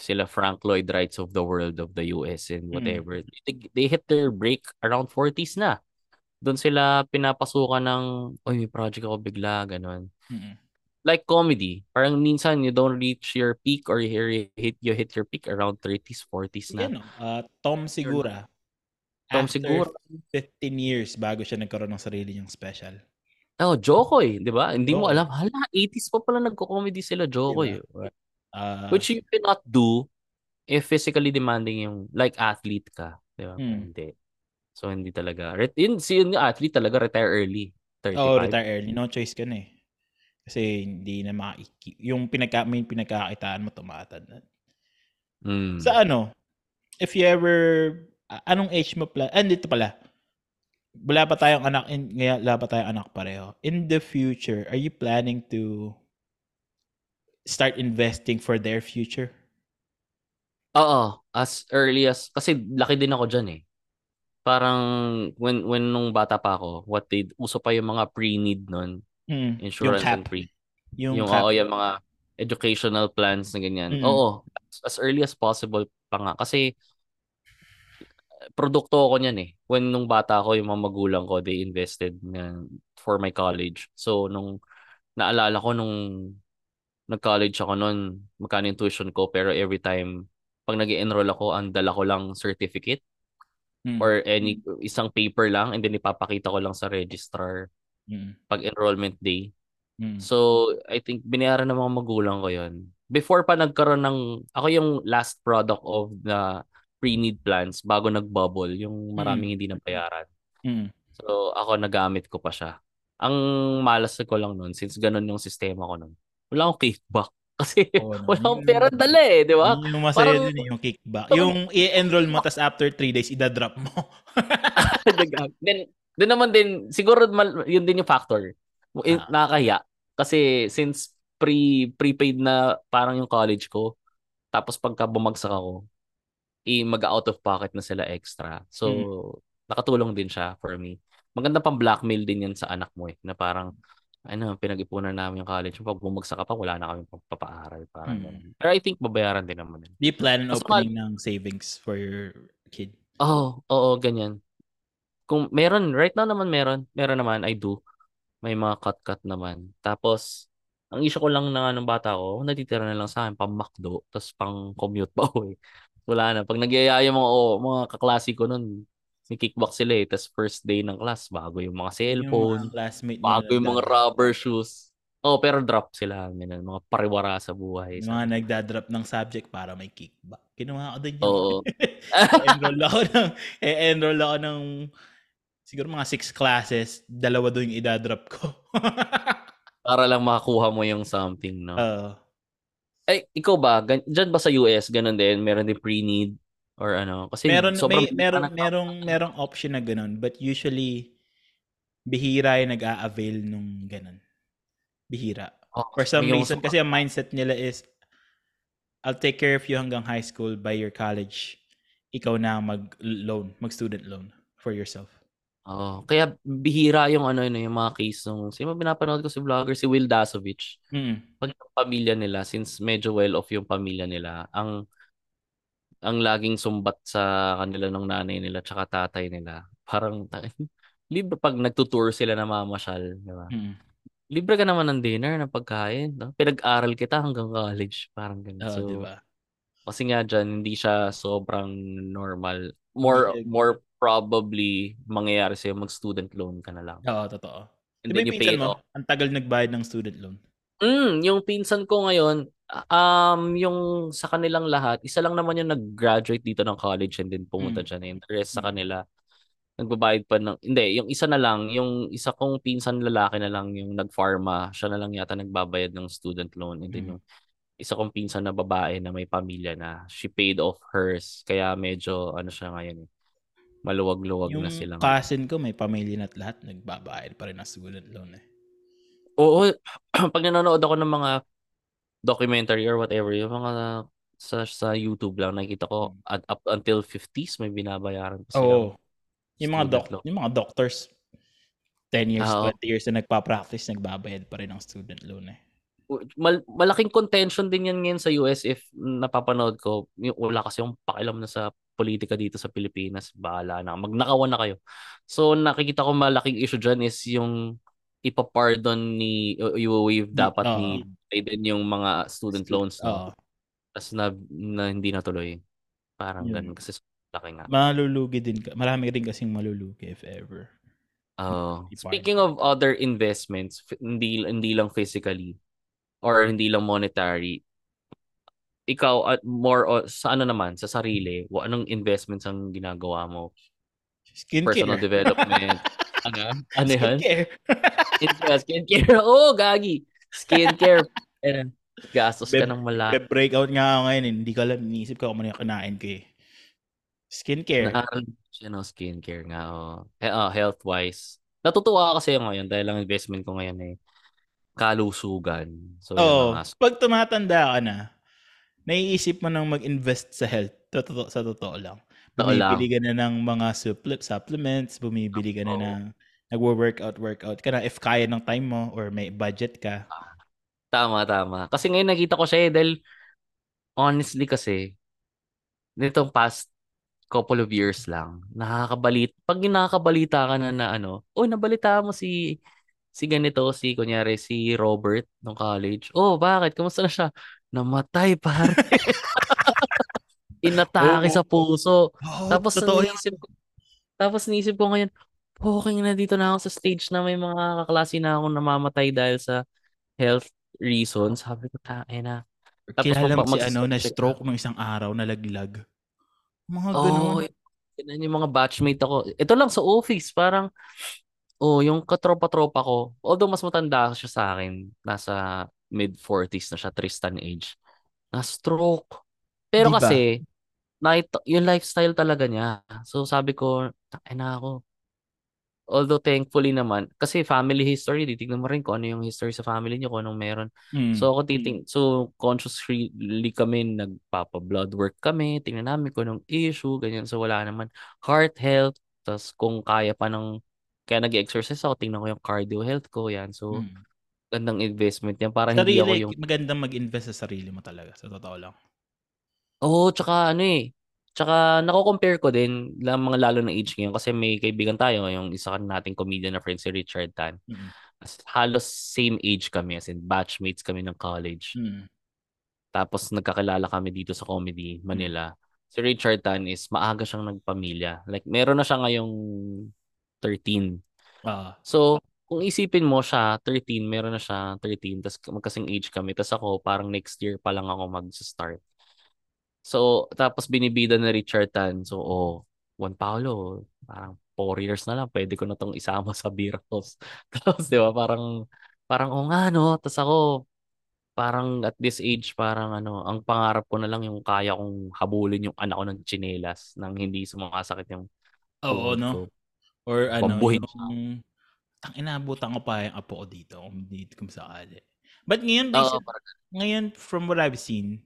sila Frank Lloyd Wrights of the world of the US and whatever, they, they hit their break around 40s na. Doon sila pinapasukan ng, oy, may project ako bigla, ganun. Mm-mm. Like comedy, parang minsan you don't reach your peak or you hit, you hit your peak around 30s, 40s na. Yan, no? Ah, Tom Segura. Tom After Segura. 15 years bago siya nagkaroon ng sarili niyang special. Oh, Jokoy, di ba? Hindi mo Oo. alam. Hala, 80s pa pala nagko-comedy sila, Jokoy. Ah, Which you cannot do if physically demanding yung like athlete ka. Di ba? Hmm. Hindi. So, hindi talaga. Ret- yun, si yun yung athlete talaga retire early. 35. oh, retire early. No choice ka na eh. Kasi hindi na maki yung pinagka may pinagkakitaan mo tumatad na. Mm. Sa ano, if you ever anong age mo pala? Ah, dito pala. Wala pa tayong anak in ngayon wala pa tayong anak pareho. In the future, are you planning to start investing for their future? Oo, as early as kasi laki din ako diyan eh. Parang when when nung bata pa ako, what they uso pa yung mga pre-need nun, Mm, insurance yung and pre. Yung, Yung, cap. oo, yung mga educational plans na ganyan. Mm. Oo, as, as early as possible pa nga kasi produkto ako niyan eh. When nung bata ako, yung mga magulang ko, they invested na for my college. So, nung naalala ko nung nag-college ako noon, magkano yung tuition ko, pero every time, pag nag enroll ako, ang dala ko lang certificate Mm. or any isang paper lang and then ipapakita ko lang sa registrar Mm. pag enrollment day. Mm. So, I think binayaran ng mga magulang ko yon. Before pa nagkaroon ng, ako yung last product of the pre-need plans bago nag-bubble, yung maraming hindi nabayaran. Mm. So, ako nagamit ko pa siya. Ang malas ko lang nun, since ganun yung sistema ko nun, wala akong kickback. Kasi no. wala akong pera dala eh, di ba? Yun yung masaya Parang- dun eh, yung kickback. Yung i-enroll mo, tas after 3 days, idadrop mo. then, then naman din, siguro yun din yung factor. Ah. Nakakahiya. Kasi since pre prepaid na parang yung college ko, tapos pagka bumagsak ako, i mag out of pocket na sila extra. So, nakatulong din siya for me. Maganda pang blackmail din yan sa anak mo eh, na parang ano, pinag-ipunan namin yung college. Pag bumagsak ka pa, wala na kami papaaral. Parang Hmm. ganun. Pero I think babayaran din naman. Do you plan on opening ng savings for your kid? Oo, oo, ganyan. Kung meron, right now naman meron. Meron naman, I do. May mga cut-cut naman. Tapos, ang issue ko lang na ng bata ko, natitira na lang sa akin pang McDo, tapos pang commute pa uwi. Wala na. Pag nagyayaya yung mga, oh, mga kaklase ko nun, may kickback sila eh. Tapos first day ng class, bago yung mga cellphone, Yung mga bago yung mga rubber shoes. Oh, pero drop sila. Ganun, mga pariwara sa buhay. Yung mga nagdadrop ng subject para may kickback. Kinuha ko din yun. Oo. enroll ako ng, enroll ako ng, siguro mga six classes, dalawa doon yung idadrop ko. Para lang makakuha mo yung something, no? Oo. Ay, ikaw ba? Gan- Diyan ba sa US, ganun din? Meron din pre-need? Or ano? Kasi meron sobrang may meron merong merong option na ganun but usually bihira yung nag-a-avail nung ganun. Bihira. Oh, For some reason kasi ang mindset nila is I'll take care of you hanggang high school by your college. Ikaw na mag-loan, mag-student loan for yourself. Oh, kaya bihira yung ano yun, yung mga case nung sino pinapanood ko si vlogger si Will Dasovich. Mm. Pag yung pamilya nila since medyo well off yung pamilya nila, ang ang laging sumbat sa kanila ng nanay nila tsaka tatay nila. Parang libre pag nagtutour sila na mamasyal, di ba? Mm. Libre ka naman ng dinner, ng pagkain, no? Pinag-aral kita hanggang college, parang ganun. Oo, so, di ba? Kasi nga dyan, hindi siya sobrang normal. More siya- more probably mangyayari sa'yo mag-student loan ka na lang. Oo, totoo. And Di ba then yung you pay it mo, off. ang tagal nagbayad ng student loan. Mm, yung pinsan ko ngayon, um, yung sa kanilang lahat, isa lang naman yung nag-graduate dito ng college and then pumunta Mm. dyan. And the rest sa Mm. kanila, nagbabayad pa ng, hindi, yung isa na lang, yung isa kong pinsan lalaki na lang yung nag-pharma, siya na lang yata nagbabayad ng student loan. And then Mm. yung isa kong pinsan na babae na may pamilya na, she paid off hers. Kaya medyo, ano siya ngayon eh, maluwag-luwag Yung na silang. cousin ko, may pamilya na at lahat, nagbabayad pa rin ng student loan eh. Oo, pag nanonood ako ng mga documentary or whatever, yung mga sa sa YouTube lang nakikita ko at up until 50s may binabayaran pa sila. Hmm. Oo. Yung mga doc, loan. yung mga doctors 10 years, Oo. 20 years na nagpa-practice, nagbabayad pa rin ng student loan eh. Mal- malaking contention din yan ngayon sa US if napapanood ko. Yung, wala kasi yung pakialam na sa politika dito sa Pilipinas. Bahala na. Magnakawan na kayo. So nakikita ko malaking issue dyan is yung ipapardon ni, i-waive dapat Oo. ni Biden yung mga student loans. No? Tapos na, na hindi natuloy. Parang Yun. ganun. Kasi laki nga. Malulugi din. Marami rin kasing malulugi if ever. Oh. Department. Speaking of other investments, hindi hindi lang physically or hindi lang monetary. Ikaw at more o, sa ano naman sa sarili, anong investments ang ginagawa mo? Skincare. Personal development. ano? Ano yan? Skincare. Skincare. Skincare. Oh, gagi. Skincare. Eh, gastos ka ng malaki. breakout nga ako ngayon. Hindi ko alam. Iniisip ko kung ano yung kinain ko eh. Skincare. Naaral siya ng skincare nga. Oh. Eh, oh, health-wise. Natutuwa ako kasi ngayon dahil ang investment ko ngayon eh kalusugan. So, yun ang as- Pag tumatanda ka na, naiisip mo nang mag-invest sa health. Totoo, sa totoo lang. Bumibili ka na ng mga supple- supplements, bumibili ka na Oo. ng nagwo-workout, workout ka na if kaya ng time mo or may budget ka. Tama, tama. Kasi ngayon nakita ko siya eh, dahil honestly kasi, nitong past couple of years lang, nakakabalit pag nakakabalita ka na na ano, "Oh, nabalita mo si si ganito, si kunyari si Robert nung college. Oh, bakit? Kamusta na siya? Namatay, pare. Inatake Oo. sa puso. Oo, Tapos totoo yan. naisip ko, tapos naisip ko ngayon, poking na dito na ako sa stage na may mga kaklase na akong namamatay dahil sa health reasons. Sabi ko, na. Tapos Kilala mo si ano, na-stroke nung isang araw, nalaglag. Mga Oo, ganun. yun yung mga batchmate ako. Ito lang sa office, parang, oh, yung katropa-tropa ko, although mas matanda siya sa akin, nasa mid-40s na siya, Tristan age, na-stroke. Pero Di ba? kasi, night, yung lifestyle talaga niya. So sabi ko, ay na ako. Although thankfully naman, kasi family history, titignan mo rin kung ano yung history sa family niyo, kung anong meron. Mm. So ako titing, so consciously kami nagpapa-blood work kami, tingnan namin kung anong issue, ganyan. So wala naman heart health, tas kung kaya pa ng kaya nag-exercise ako, tingnan ko yung cardio health ko, yan. So Mm. gandang investment yan para hindi ako Sarili, yung magandang mag-invest sa sarili mo talaga, sa totoo lang. Oo, tsaka ano eh. Tsaka nako-compare ko din lang mga lalo na age ngayon kasi may kaibigan tayo, yung isa nating comedian na friend si Richard Tan. Mm. As, halos same age kami as in batchmates kami ng college. Mm. Tapos nagkakilala kami dito sa Comedy Manila. Si Richard Tan is maaga siyang nagpamilya. Like meron na siya ngayong 13. Ah. So, kung isipin mo siya, 13, meron na siya 13, tapos magkasing age kami. Tapos ako, parang next year pa lang ako mag-start. So, tapos binibida na Richard Tan. So, oh, Juan Paulo, parang 4 years na lang, pwede ko na tong isama sa beer house. tapos, di ba, parang, parang, oh nga, no? Tapos ako, parang at this age, parang ano, ang pangarap ko na lang yung kaya kong habulin yung anak ko ng chinelas nang hindi sumakasakit yung Oo, tuhod no? Or ano, Pambuhin yung... Tang inabutan ko pa yung apo ko dito kung dito kung sakali. But ngayon, basi- parang ngayon, from what I've seen,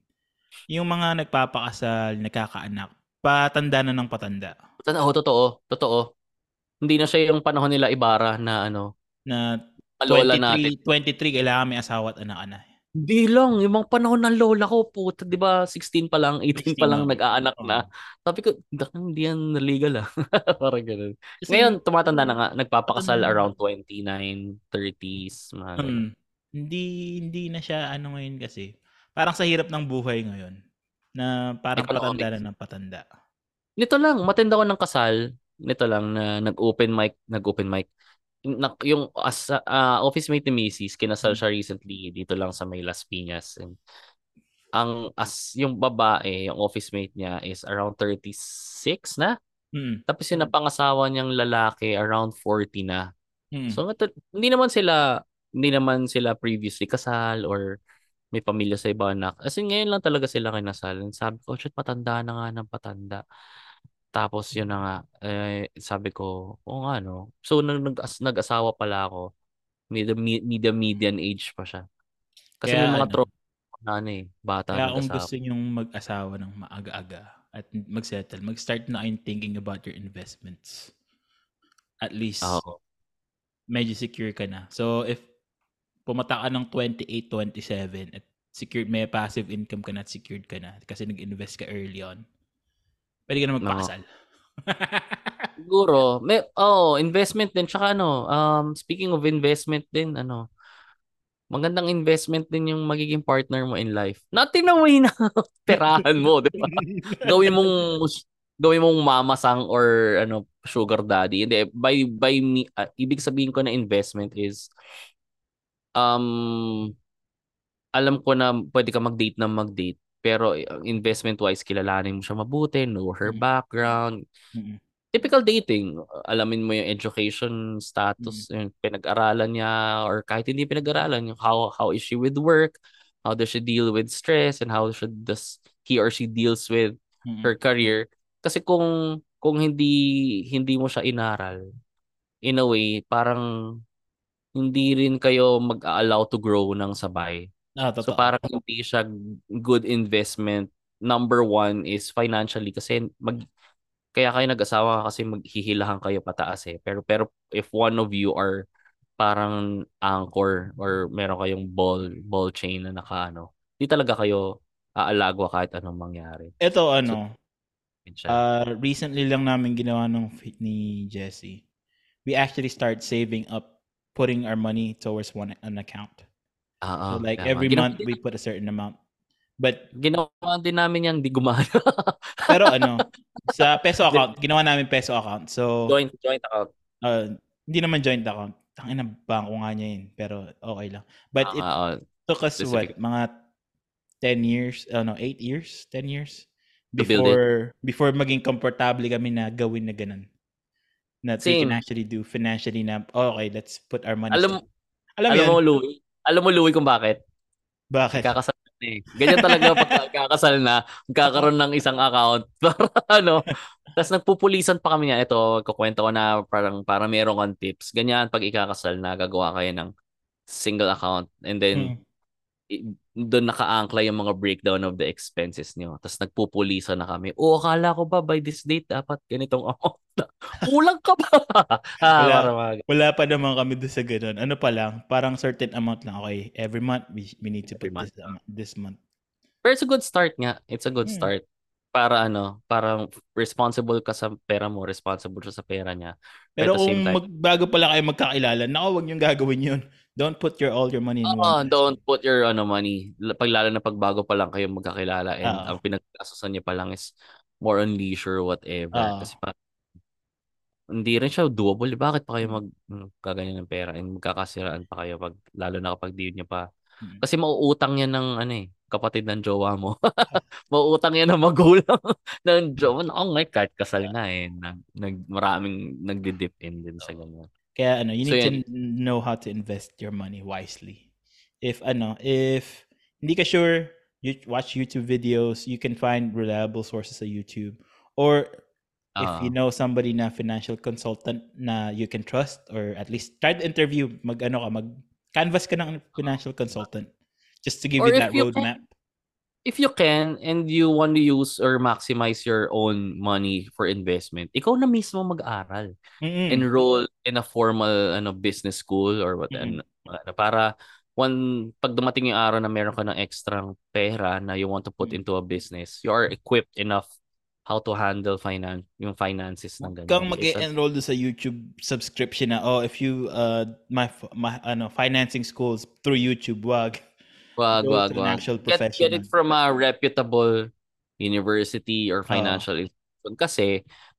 yung mga nagpapakasal, nagkakaanak, patanda na ng patanda. Oo, totoo, totoo. Hindi na siya yung panahon nila Ibarra na ano, Na natin. 23, 23, kailangan may asawa at anak na. Di lang, yung mga panahon ng lola ko, puta, di ba, 16 pa lang, 18 pa 16 lang ako. nag-aanak na. Sabi ko, "Dak, hindi yan legal ah. Parang ganun. Kasi- Ngayon, tumatanda na nga, nagpapakasal na. around 29, 30s, mga ganun. Mm. Hindi hindi na siya ano ngayon kasi. Parang sa hirap ng buhay ngayon na parang Economics. patanda na ng patanda. Nito lang, matenda ko ng kasal, nito lang na nag-open mic, nag-open mic. Na, yung as, ah, office mate ni Macy's, kinasal siya recently dito lang sa may Las Piñas. And ang as yung babae, yung office mate niya is around 36 na. Mm. Tapos yung napangasawa niyang lalaki around 40 na. Mm. So hindi naman sila hindi naman sila previously kasal or may pamilya sa iba anak. As in, ngayon lang talaga sila kinasal. Sabi ko, shit, patanda na nga ng patanda. Tapos yun na nga, eh, sabi ko, oo nga no. So nag nag-asawa pala ako, media, media median age pa siya. Kasi Kaya may mga ano, tropa na ano eh, bata Kaya kung gusto nyong mag-asawa ng maaga-aga at mag-settle, mag-start na kayong thinking about your investments. At least, Oo. medyo secure ka na. So, if pumata ka ng 28, 27 at secured, may passive income ka na at secured ka na kasi nag-invest ka early on, pwede ka na magpakasal. Siguro, may oh, investment din tsaka ano, um speaking of investment din, ano, magandang investment din yung magiging partner mo in life. Na mo na perahan mo, di ba? Gawin mong gawin mong mamasang or ano sugar daddy. Hindi by by me ah, ibig sabihin ko na investment is um alam ko na pwede ka mag-date na mag-date pero investment wise kilalanin mo siya mabuti, know her Mm. background, Mm-mm. typical dating, alamin mo yung education status, yung pinag-aralan niya or kahit hindi pinag-aralan, yung how how is she with work, how does she deal with stress and how should does he or she deals with Mm-mm. her career. Kasi kung kung hindi hindi mo siya inaral, in a way, parang hindi rin kayo mag-allow to grow ng sabay. Ah, So totoo. parang hindi siya good investment. Number one is financially kasi mag kaya kayo nag-asawa kasi maghihilahan kayo pataas eh. Pero pero if one of you are parang anchor or meron kayong ball ball chain na nakaano, di talaga kayo aalagwa kahit anong mangyari. Ito ano, siya. Uh, recently lang namin ginawa fit ni Jesse. We actually start saving up, putting our money towards one an account. Oo, So like tama. every Ginawa month din we put a certain amount. But ginawa din namin yan, di gumana. pero ano, sa peso account, ginawa namin peso account. So joint, joint account. uh, hindi naman joint account. Tangina bangko nga niya yun, pero okay lang. But it Ah, ah, took us what, specific. mga 10 years, uh, no, 8 years, 10 years it. before before maging komportable kami na gawin na ganun. That we can Same. actually do financially na, oh, okay, let's put our money. alam, alam, alam mo? Louie, alam mo, Louie, kung bakit? Bakit? Kakasal na eh. Ganyan talaga pag kakasal na, magkakaroon ng isang account para ano. Tapos nagpupulisan pa kami niya. Ito, kukwento ko na parang para meron kang tips. Ganyan, pag ikakasal na, gagawa kayo ng single account. And then, Hmm. Doon naka-angkla yung mga breakdown of the expenses nyo. Tapos nagpupulisan na kami. Oo, akala ko ba by this date dapat ganitong amount na. Kulang ka ba? ah, Wala. para mga Wala pa naman kami doon sa ganun. Ano pa lang, parang certain amount lang. Okay, every month we, we need to Every put month, this, amount- this month. Pero it's a good start nga. It's a good Hmm. start. Para ano, parang responsible ka sa pera mo, responsible siya sa pera niya. Pero kung time, magbago pala kayo magkakilala, naku, wag niyong gagawin yun. Don't put your all your money in Oo, one. don't put your ano money. Pag lalo na pag bago pa lang kayo magkakilala and Oo. ang pinag-asasan niyo pa lang is more on leisure whatever. Oo. Kasi pa hindi rin siya doable. Bakit pa kayo mag gaganyan ng pera and magkakasiraan pa kayo pag lalo na kapag di niyo pa Mm. kasi mauutang yan ng ano eh kapatid ng jowa mo. mauutang yan ng magulang ng jowa. Oo nga, kahit kasal na eh. Nag, nag, maraming nagdi-dip in din sa ganyan. Kaya ano, you So, need to know how to invest your money wisely. If ano, if hindi ka sure, you watch YouTube videos, you can find reliable sources sa YouTube. Or if Ah. you know somebody na financial consultant na you can trust or at least try to interview, mag ano ka, mag canvas ka ng financial consultant just to give you that you roadmap. If you can and you want to use or maximize your own money for investment, ikaw na mismo mag-aral. Mm-mm. Enroll in a formal ano business school or what Mm. ano, para one pag dumating yung araw na meron ka ng extrang pera na you want to put Mm. into a business, you are equipped enough how to handle finance yung finances ng ganyan. kang mag-enroll do sa YouTube subscription na oh if you uh my, my ano financing schools through YouTube wag Wag, wag, wag. Get, get it from a reputable university or Oo. financial institution kasi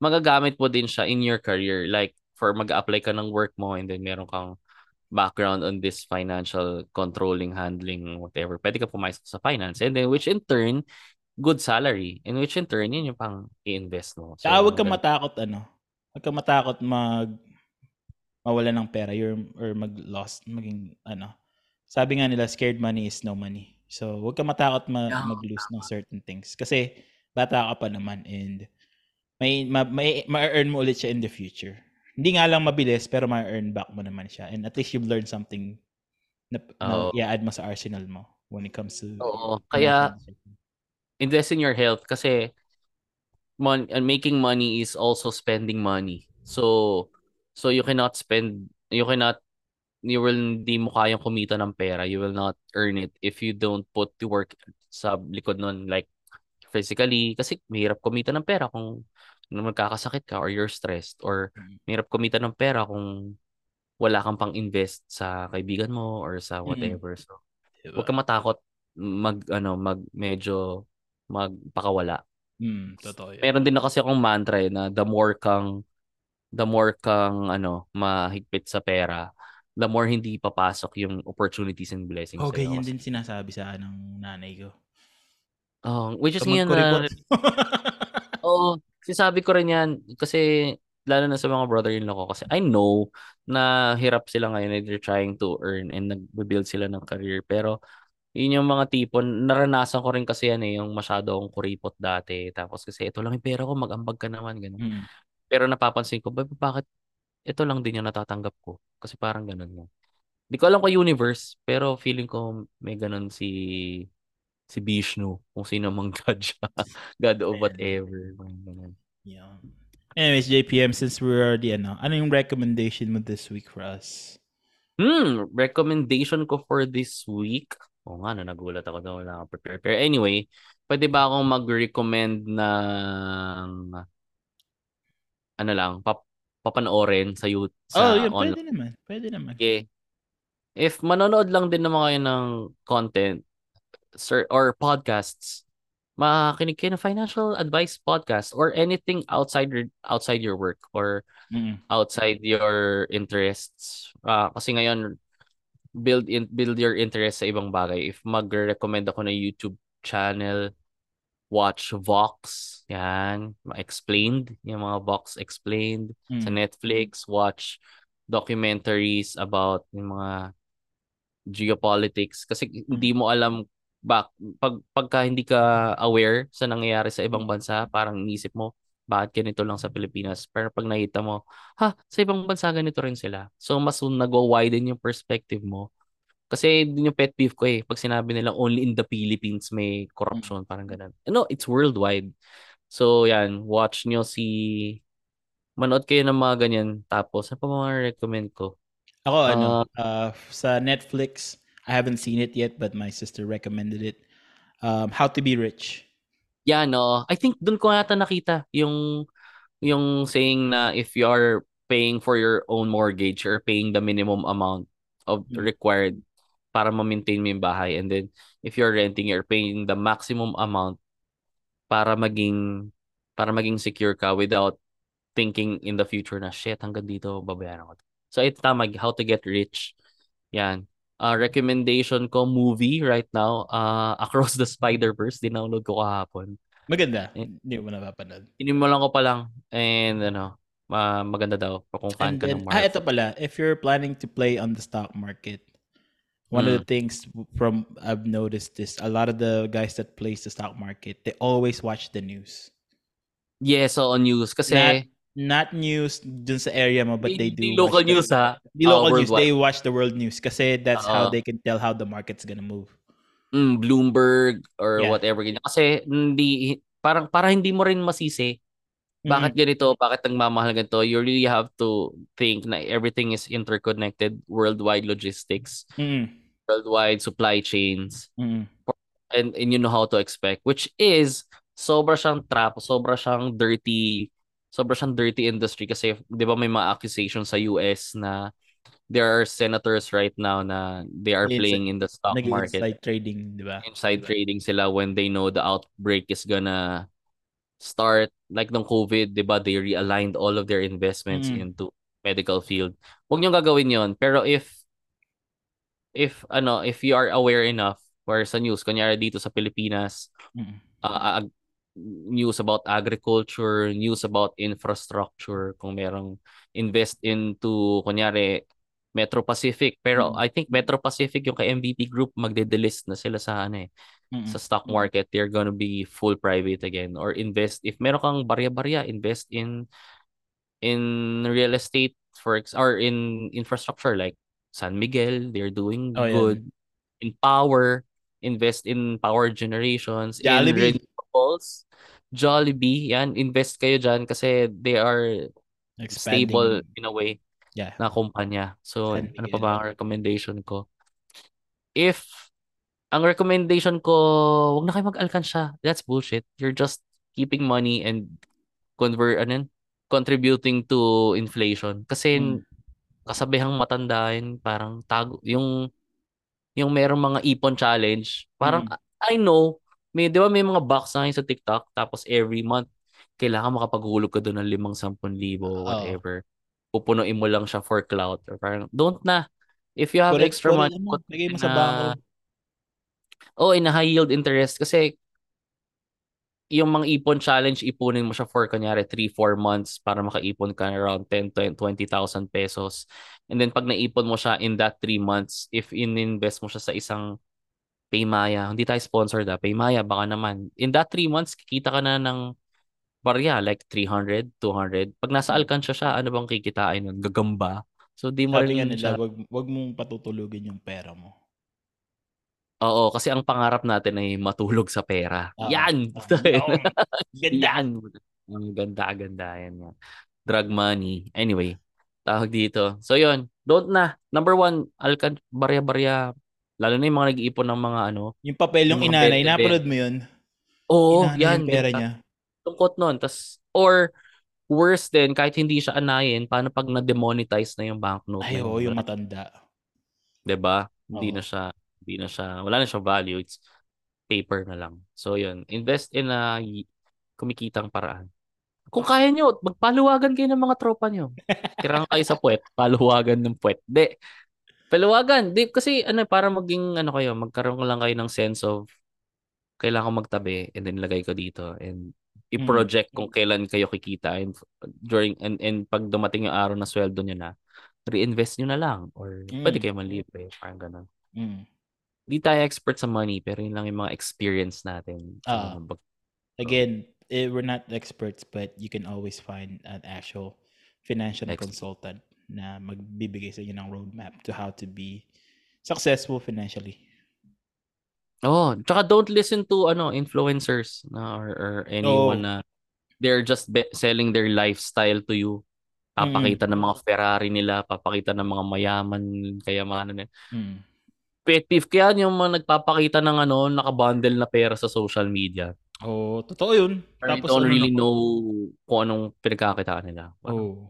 magagamit mo din siya in your career. Like, for mag-apply ka ng work mo and then meron kang background on this financial controlling, handling, whatever. Pwede ka pumasok sa finance. And then, which in turn, good salary. And which in turn, yun yung pang i-invest mo. So, Saka huwag kang matakot ano. Huwag kang matakot mag mawala ng pera your, or mag-lost, maging ano. Sabi nga nila, scared money is no money. So, huwag kang matakot ma- Yeah, mag-lose ng certain things. Kasi, bata ka pa naman and may, ma- may, ma-earn mo ulit siya in the future. Hindi nga lang mabilis, pero ma-earn back mo naman siya. And at least you've learned something na, na Oo. i-add mo sa arsenal mo when it comes to Oo. Kaya, invest in your health kasi mon- making money is also spending money. So so you cannot spend you cannot you will hindi mo kayang kumita ng pera. You will not earn it if you don't put the work sa likod nun like physically kasi mahirap kumita ng pera kung magkakasakit ka or you're stressed or Mm. mahirap kumita ng pera kung wala kang pang invest sa kaibigan mo or sa Mm. whatever. So Diba? huwag kang matakot mag ano mag medyo magpakawala. Mm, totoo yan. Meron din na kasi akong mantra eh, na the more kang the more kang ano mahigpit sa pera, the more hindi papasok yung opportunities and blessings Oh, ganyan din sinasabi sa ng nanay ko. Oh, which is Ikaw ngayon na. Oo, sinasabi ko rin yan kasi lalo na sa mga brother-in-law ko kasi I know na hirap sila ngayon and they're trying to earn and nag-build sila ng career pero yun yung mga tipon naranasan ko rin kasi yan eh yung masyado akong kuripot dati tapos kasi ito lang yung pera ko mag-ambag ka naman ganun Mm. pero napapansin ko "Ba- bakit ito lang din yung natatanggap ko kasi parang ganun nga Di ko alam kung universe pero feeling ko may ganun si si Vishnu kung sino mang God siya God of whatever ganun. Yeah. Anyways, JPM, since we're already, ano, ano yung recommendation mo this week for us? Hmm, recommendation ko for this week. O nga, na nagulat ako doon, wala akong prepare. Pero anyway, pwede ba akong mag-recommend ng ano lang, pap papanoorin sa you oh, sa yun, online? pwede naman. Pwede naman. Okay. If manonood lang din naman kayo ng content sir, or podcasts, makinig kayo ng financial advice podcast or anything outside your, outside your work or Mm. outside your interests. Ah, kasi ngayon build in build your interest sa ibang bagay. If mag-recommend ako ng YouTube channel, watch Vox, yan, explained, yung mga Vox explained sa Mm. Netflix, watch documentaries about yung mga geopolitics kasi hindi mo alam bak pag pagka hindi ka aware sa nangyayari sa ibang bansa, parang inisip mo bakit ganito lang sa Pilipinas. Pero pag nakita mo, ha, sa ibang bansa ganito rin sila. So mas nagwa-widen yung perspective mo. Kasi din yung pet peeve ko eh. Pag sinabi nila only in the Philippines may corruption, parang ganun. No, it's worldwide. So yan, watch nyo si... Manood kayo ng mga ganyan. Tapos, ano pa mga recommend ko? Ako, ano, uh, sa Netflix, I haven't seen it yet, but my sister recommended it. Um, How to Be Rich. Yeah, no. I think doon ko yata nakita yung yung saying na if you are paying for your own mortgage or paying the minimum amount of Mm. required para ma-maintain mo yung bahay and then if you're renting you're paying the maximum amount para maging para maging secure ka without thinking in the future na shit hanggang dito babayaran ko. to." So ito tama how to get rich. Yan. Uh, recommendation ko movie right now uh, Across the Spider-Verse dinownload ko kahapon. Maganda. Eh. Hindi mo napapanood. Inimulan ko pa lang and ano ma- maganda daw kung fan ka ng ah, Marvel. ito pala, if you're planning to play on the stock market, one of Mm. the things from I've noticed is a lot of the guys that plays the stock market, they always watch the news. Yes, so on news kasi Not- Not news dun sa area mo, but they do Hindi local the- news ha. Ah, local news, worldwide. they watch the world news kasi that's how Oo. they can tell how the market's gonna move. Mm, Bloomberg or Yeah. whatever ganyan. Kasi hindi parang para hindi mo rin masisi bakit Mm-hmm. ganito, bakit nagmamahal ganito. You really have to think na everything is interconnected, worldwide logistics, Mm-mm. Worldwide supply chains, Mm-mm. and and you know how to expect which is sobra siyang trap, sobra siyang dirty, sobra siyang dirty industry kasi 'di ba may mga accusations sa US na there are senators right now na they are Inside- playing in the stock market. Nag-inside trading, di ba? inside Diba? trading sila when they know the outbreak is gonna start like nung COVID, 'di ba? They realigned all of their investments Mm. into medical field. Huwag niyo gagawin 'yon. Pero if if ano, if you are aware enough where sa news, kunyari dito sa Pilipinas, Mm-mm. uh, ag- news about agriculture, news about infrastructure, kung merong invest into, kunyari, Metro Pacific. Pero Mm. I think Metro Pacific, yung kay MVP Group, magde-delist na sila sa ano eh, Mm-mm. sa stock market. They're gonna be full private again. Or invest, if meron kang barya-barya, invest in in real estate for ex or in infrastructure like San Miguel, they're doing Oh, good. In power, invest in power generations. Jollibee. In renewables, Jollibee, yan, invest kayo dyan kasi they are Expanding. stable in a way Yeah. na kumpanya. So, San ano pa ba ang recommendation ko? If, ang recommendation ko, wag na kayo mag-alkansya. That's bullshit. You're just keeping money and convert, ano contributing to inflation. Kasi Mm. Kasabihang matanda yun, parang tago, yung yung merong mga ipon challenge, parang Mm. I know, may, di ba may mga box na sa TikTok, tapos every month, kailangan makapaghulog ka doon ng limang sampun libo, whatever. Pupunuin mo lang siya for clout. Or parang, don't na. If you have Correct, extra money, mo. put Lagay mo sa bangko. Oh, in a high yield interest. Kasi, yung mga ipon challenge, ipunin mo siya for, kanyari, 3-4 months para makaipon ka around 10 to 20,000 pesos. And then, pag naipon mo siya in that 3 months, if in-invest mo siya sa isang Paymaya, hindi tayo sponsored ah, Paymaya, baka naman. In that 3 months, kikita ka na ng barya, like 300, 200. Pag nasa Hmm. alkansya siya, ano bang kikitain nun? Gagamba. So, di mo Sabi nga rin nila, siya... wag, wag mong patutulugin yung pera mo. Oo, kasi ang pangarap natin ay matulog sa pera. Oo. Yan! Oo. Ganda. Yan. Ang ganda-ganda yan. yan. Drug money. Anyway, tawag dito. So yun, don't na. Number one, alkan barya-barya. Lalo na yung mga nag-iipon ng mga ano. Yung papel yung Yung inanay, napanood mo yun? Oo, Inana yan. yung pera niya. Tungkot nun. Tas, or, worse din, kahit hindi siya anayin, paano pag na-demonetize na yung banknote Ay, oo, yun? yung matanda. 'Di ba? Hindi na siya, hindi na siya, wala na siyang value. It's paper na lang. So, yun. Invest in a kumikitang paraan. Kung kaya nyo, magpaluwagan kayo ng mga tropa nyo. Tirang kayo sa puwet, paluwagan ng puwet. Di, paluwagan. Di, kasi ano, para maging, ano kayo, magkaroon lang kayo ng sense of, kailangan ko magtabi, and then lagay ko dito, and i-project kung kailan kayo kikita, and during, and, and pag dumating yung araw na sweldo nyo na, reinvest nyo na lang, or pwede Mm. kayo manlibre, parang ganun. Mm. Di tayo expert sa money, pero yun lang yung mga experience natin. mga bag- Again, eh, we're not experts, but you can always find an actual financial Ex- consultant na magbibigay sa inyo ng roadmap to how to be successful financially. Oh, tsaka don't listen to ano influencers na or, or anyone Oh. na they're just be- selling their lifestyle to you. Papakita ng mga Ferrari nila, papakita ng mga mayaman, kayamanan nila. Mm. Peeve kaya yung mga nagpapakita ng ano, nakabundle na pera sa social media. Oh, totoo yun. Or you Tapos don't ano really na- know kung anong pinagkakitaan nila. Oh.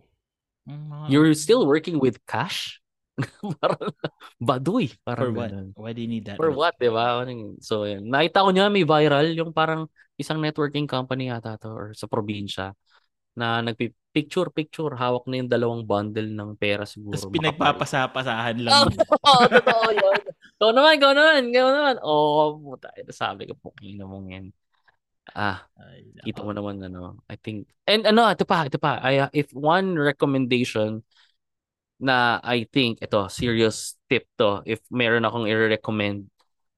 Mga- You're still working with cash? parang baduy. for Parang what? ganun. Why do you need that? For what, di ba? So, yan. Nakita ko niya may viral yung parang isang networking company yata to or sa probinsya na nagpi-picture picture hawak na yung dalawang bundle ng pera siguro. Tapos pinagpapasapasahan lang. Oo, oh, totoo yun. Ikaw naman, ikaw naman, ikaw naman. Oh, puta. Sabi ko, pukina mong yan. Ah, kita mo naman ano, I think. And ano, ito pa, ito pa. I, if one recommendation na I think, ito, serious tip to. If meron akong i-recommend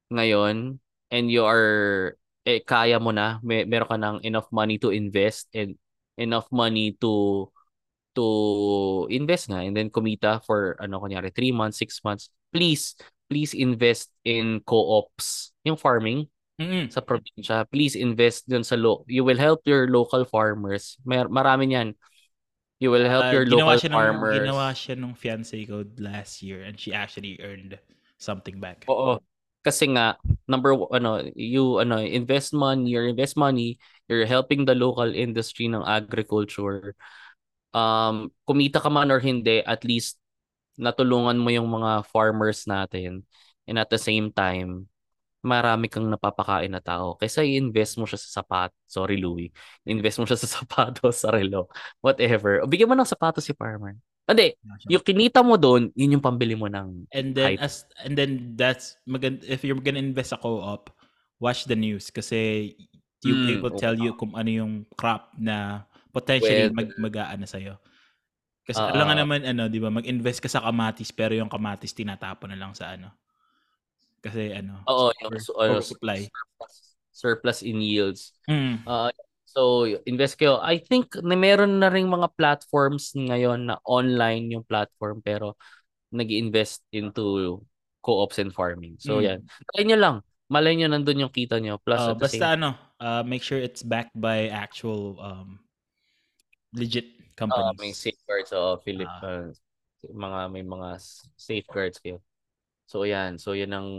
ngayon and you are, eh, kaya mo na, may, meron ka ng enough money to invest and enough money to to invest nga and then kumita for ano kunyari 3 months, 6 months. Please, please invest in co-ops, yung farming Mm-mm. sa probinsya. Please invest dun sa lo you will help your local farmers. Mer marami niyan. You will help Ah, your local siya nung, farmers. Ginawa siya nung fiancé ko last year and she actually earned something back. Oo. Kasi nga number one, ano, you ano, invest money, you invest money, you're helping the local industry ng agriculture. Um, kumita ka man or hindi, at least natulungan mo yung mga farmers natin. And at the same time, marami kang napapakain na tao. Kaysa i-invest mo siya sa sapat. Sorry, Louie. Invest mo siya sa sapatos, sa relo, whatever. O bigyan mo ng sapatos si farmer. Hindi, yung kinita mo doon, yun yung pambili mo ng And then hype. as and then that's if you're gonna invest sa co-op, watch the news kasi you Mm, people oo. tell you kung ano yung crop na potentially Weather. mag mag-aano sa Kasi Ah, alam nga naman ano, 'di ba, mag-invest ka sa kamatis pero yung kamatis tinatapon na lang sa ano. Kasi ano, Oo, yung ano, oversupply. surplus, surplus in yields. Mm. Uh, so, invest kayo. I think na meron na ring mga platforms ngayon na online yung platform pero nag invest into co-ops and farming. So, Mm. yan. Try nyo lang. Malay nyo nandun yung kita nyo. Plus, Uh, basta same ano, uh, make sure it's backed by actual um legit uh, companies. may safeguards o Philip Ah. uh, mga may mga safeguards kayo. So yan, so yan ang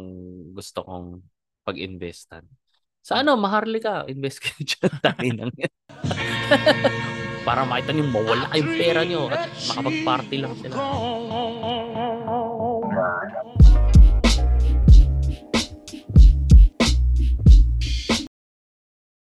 gusto kong pag-investan. Sa ano, maharlika, invest kayo dyan. Dami nang yan. Para makita niyo mawala kayong pera niyo at makapag-party lang sila. Gone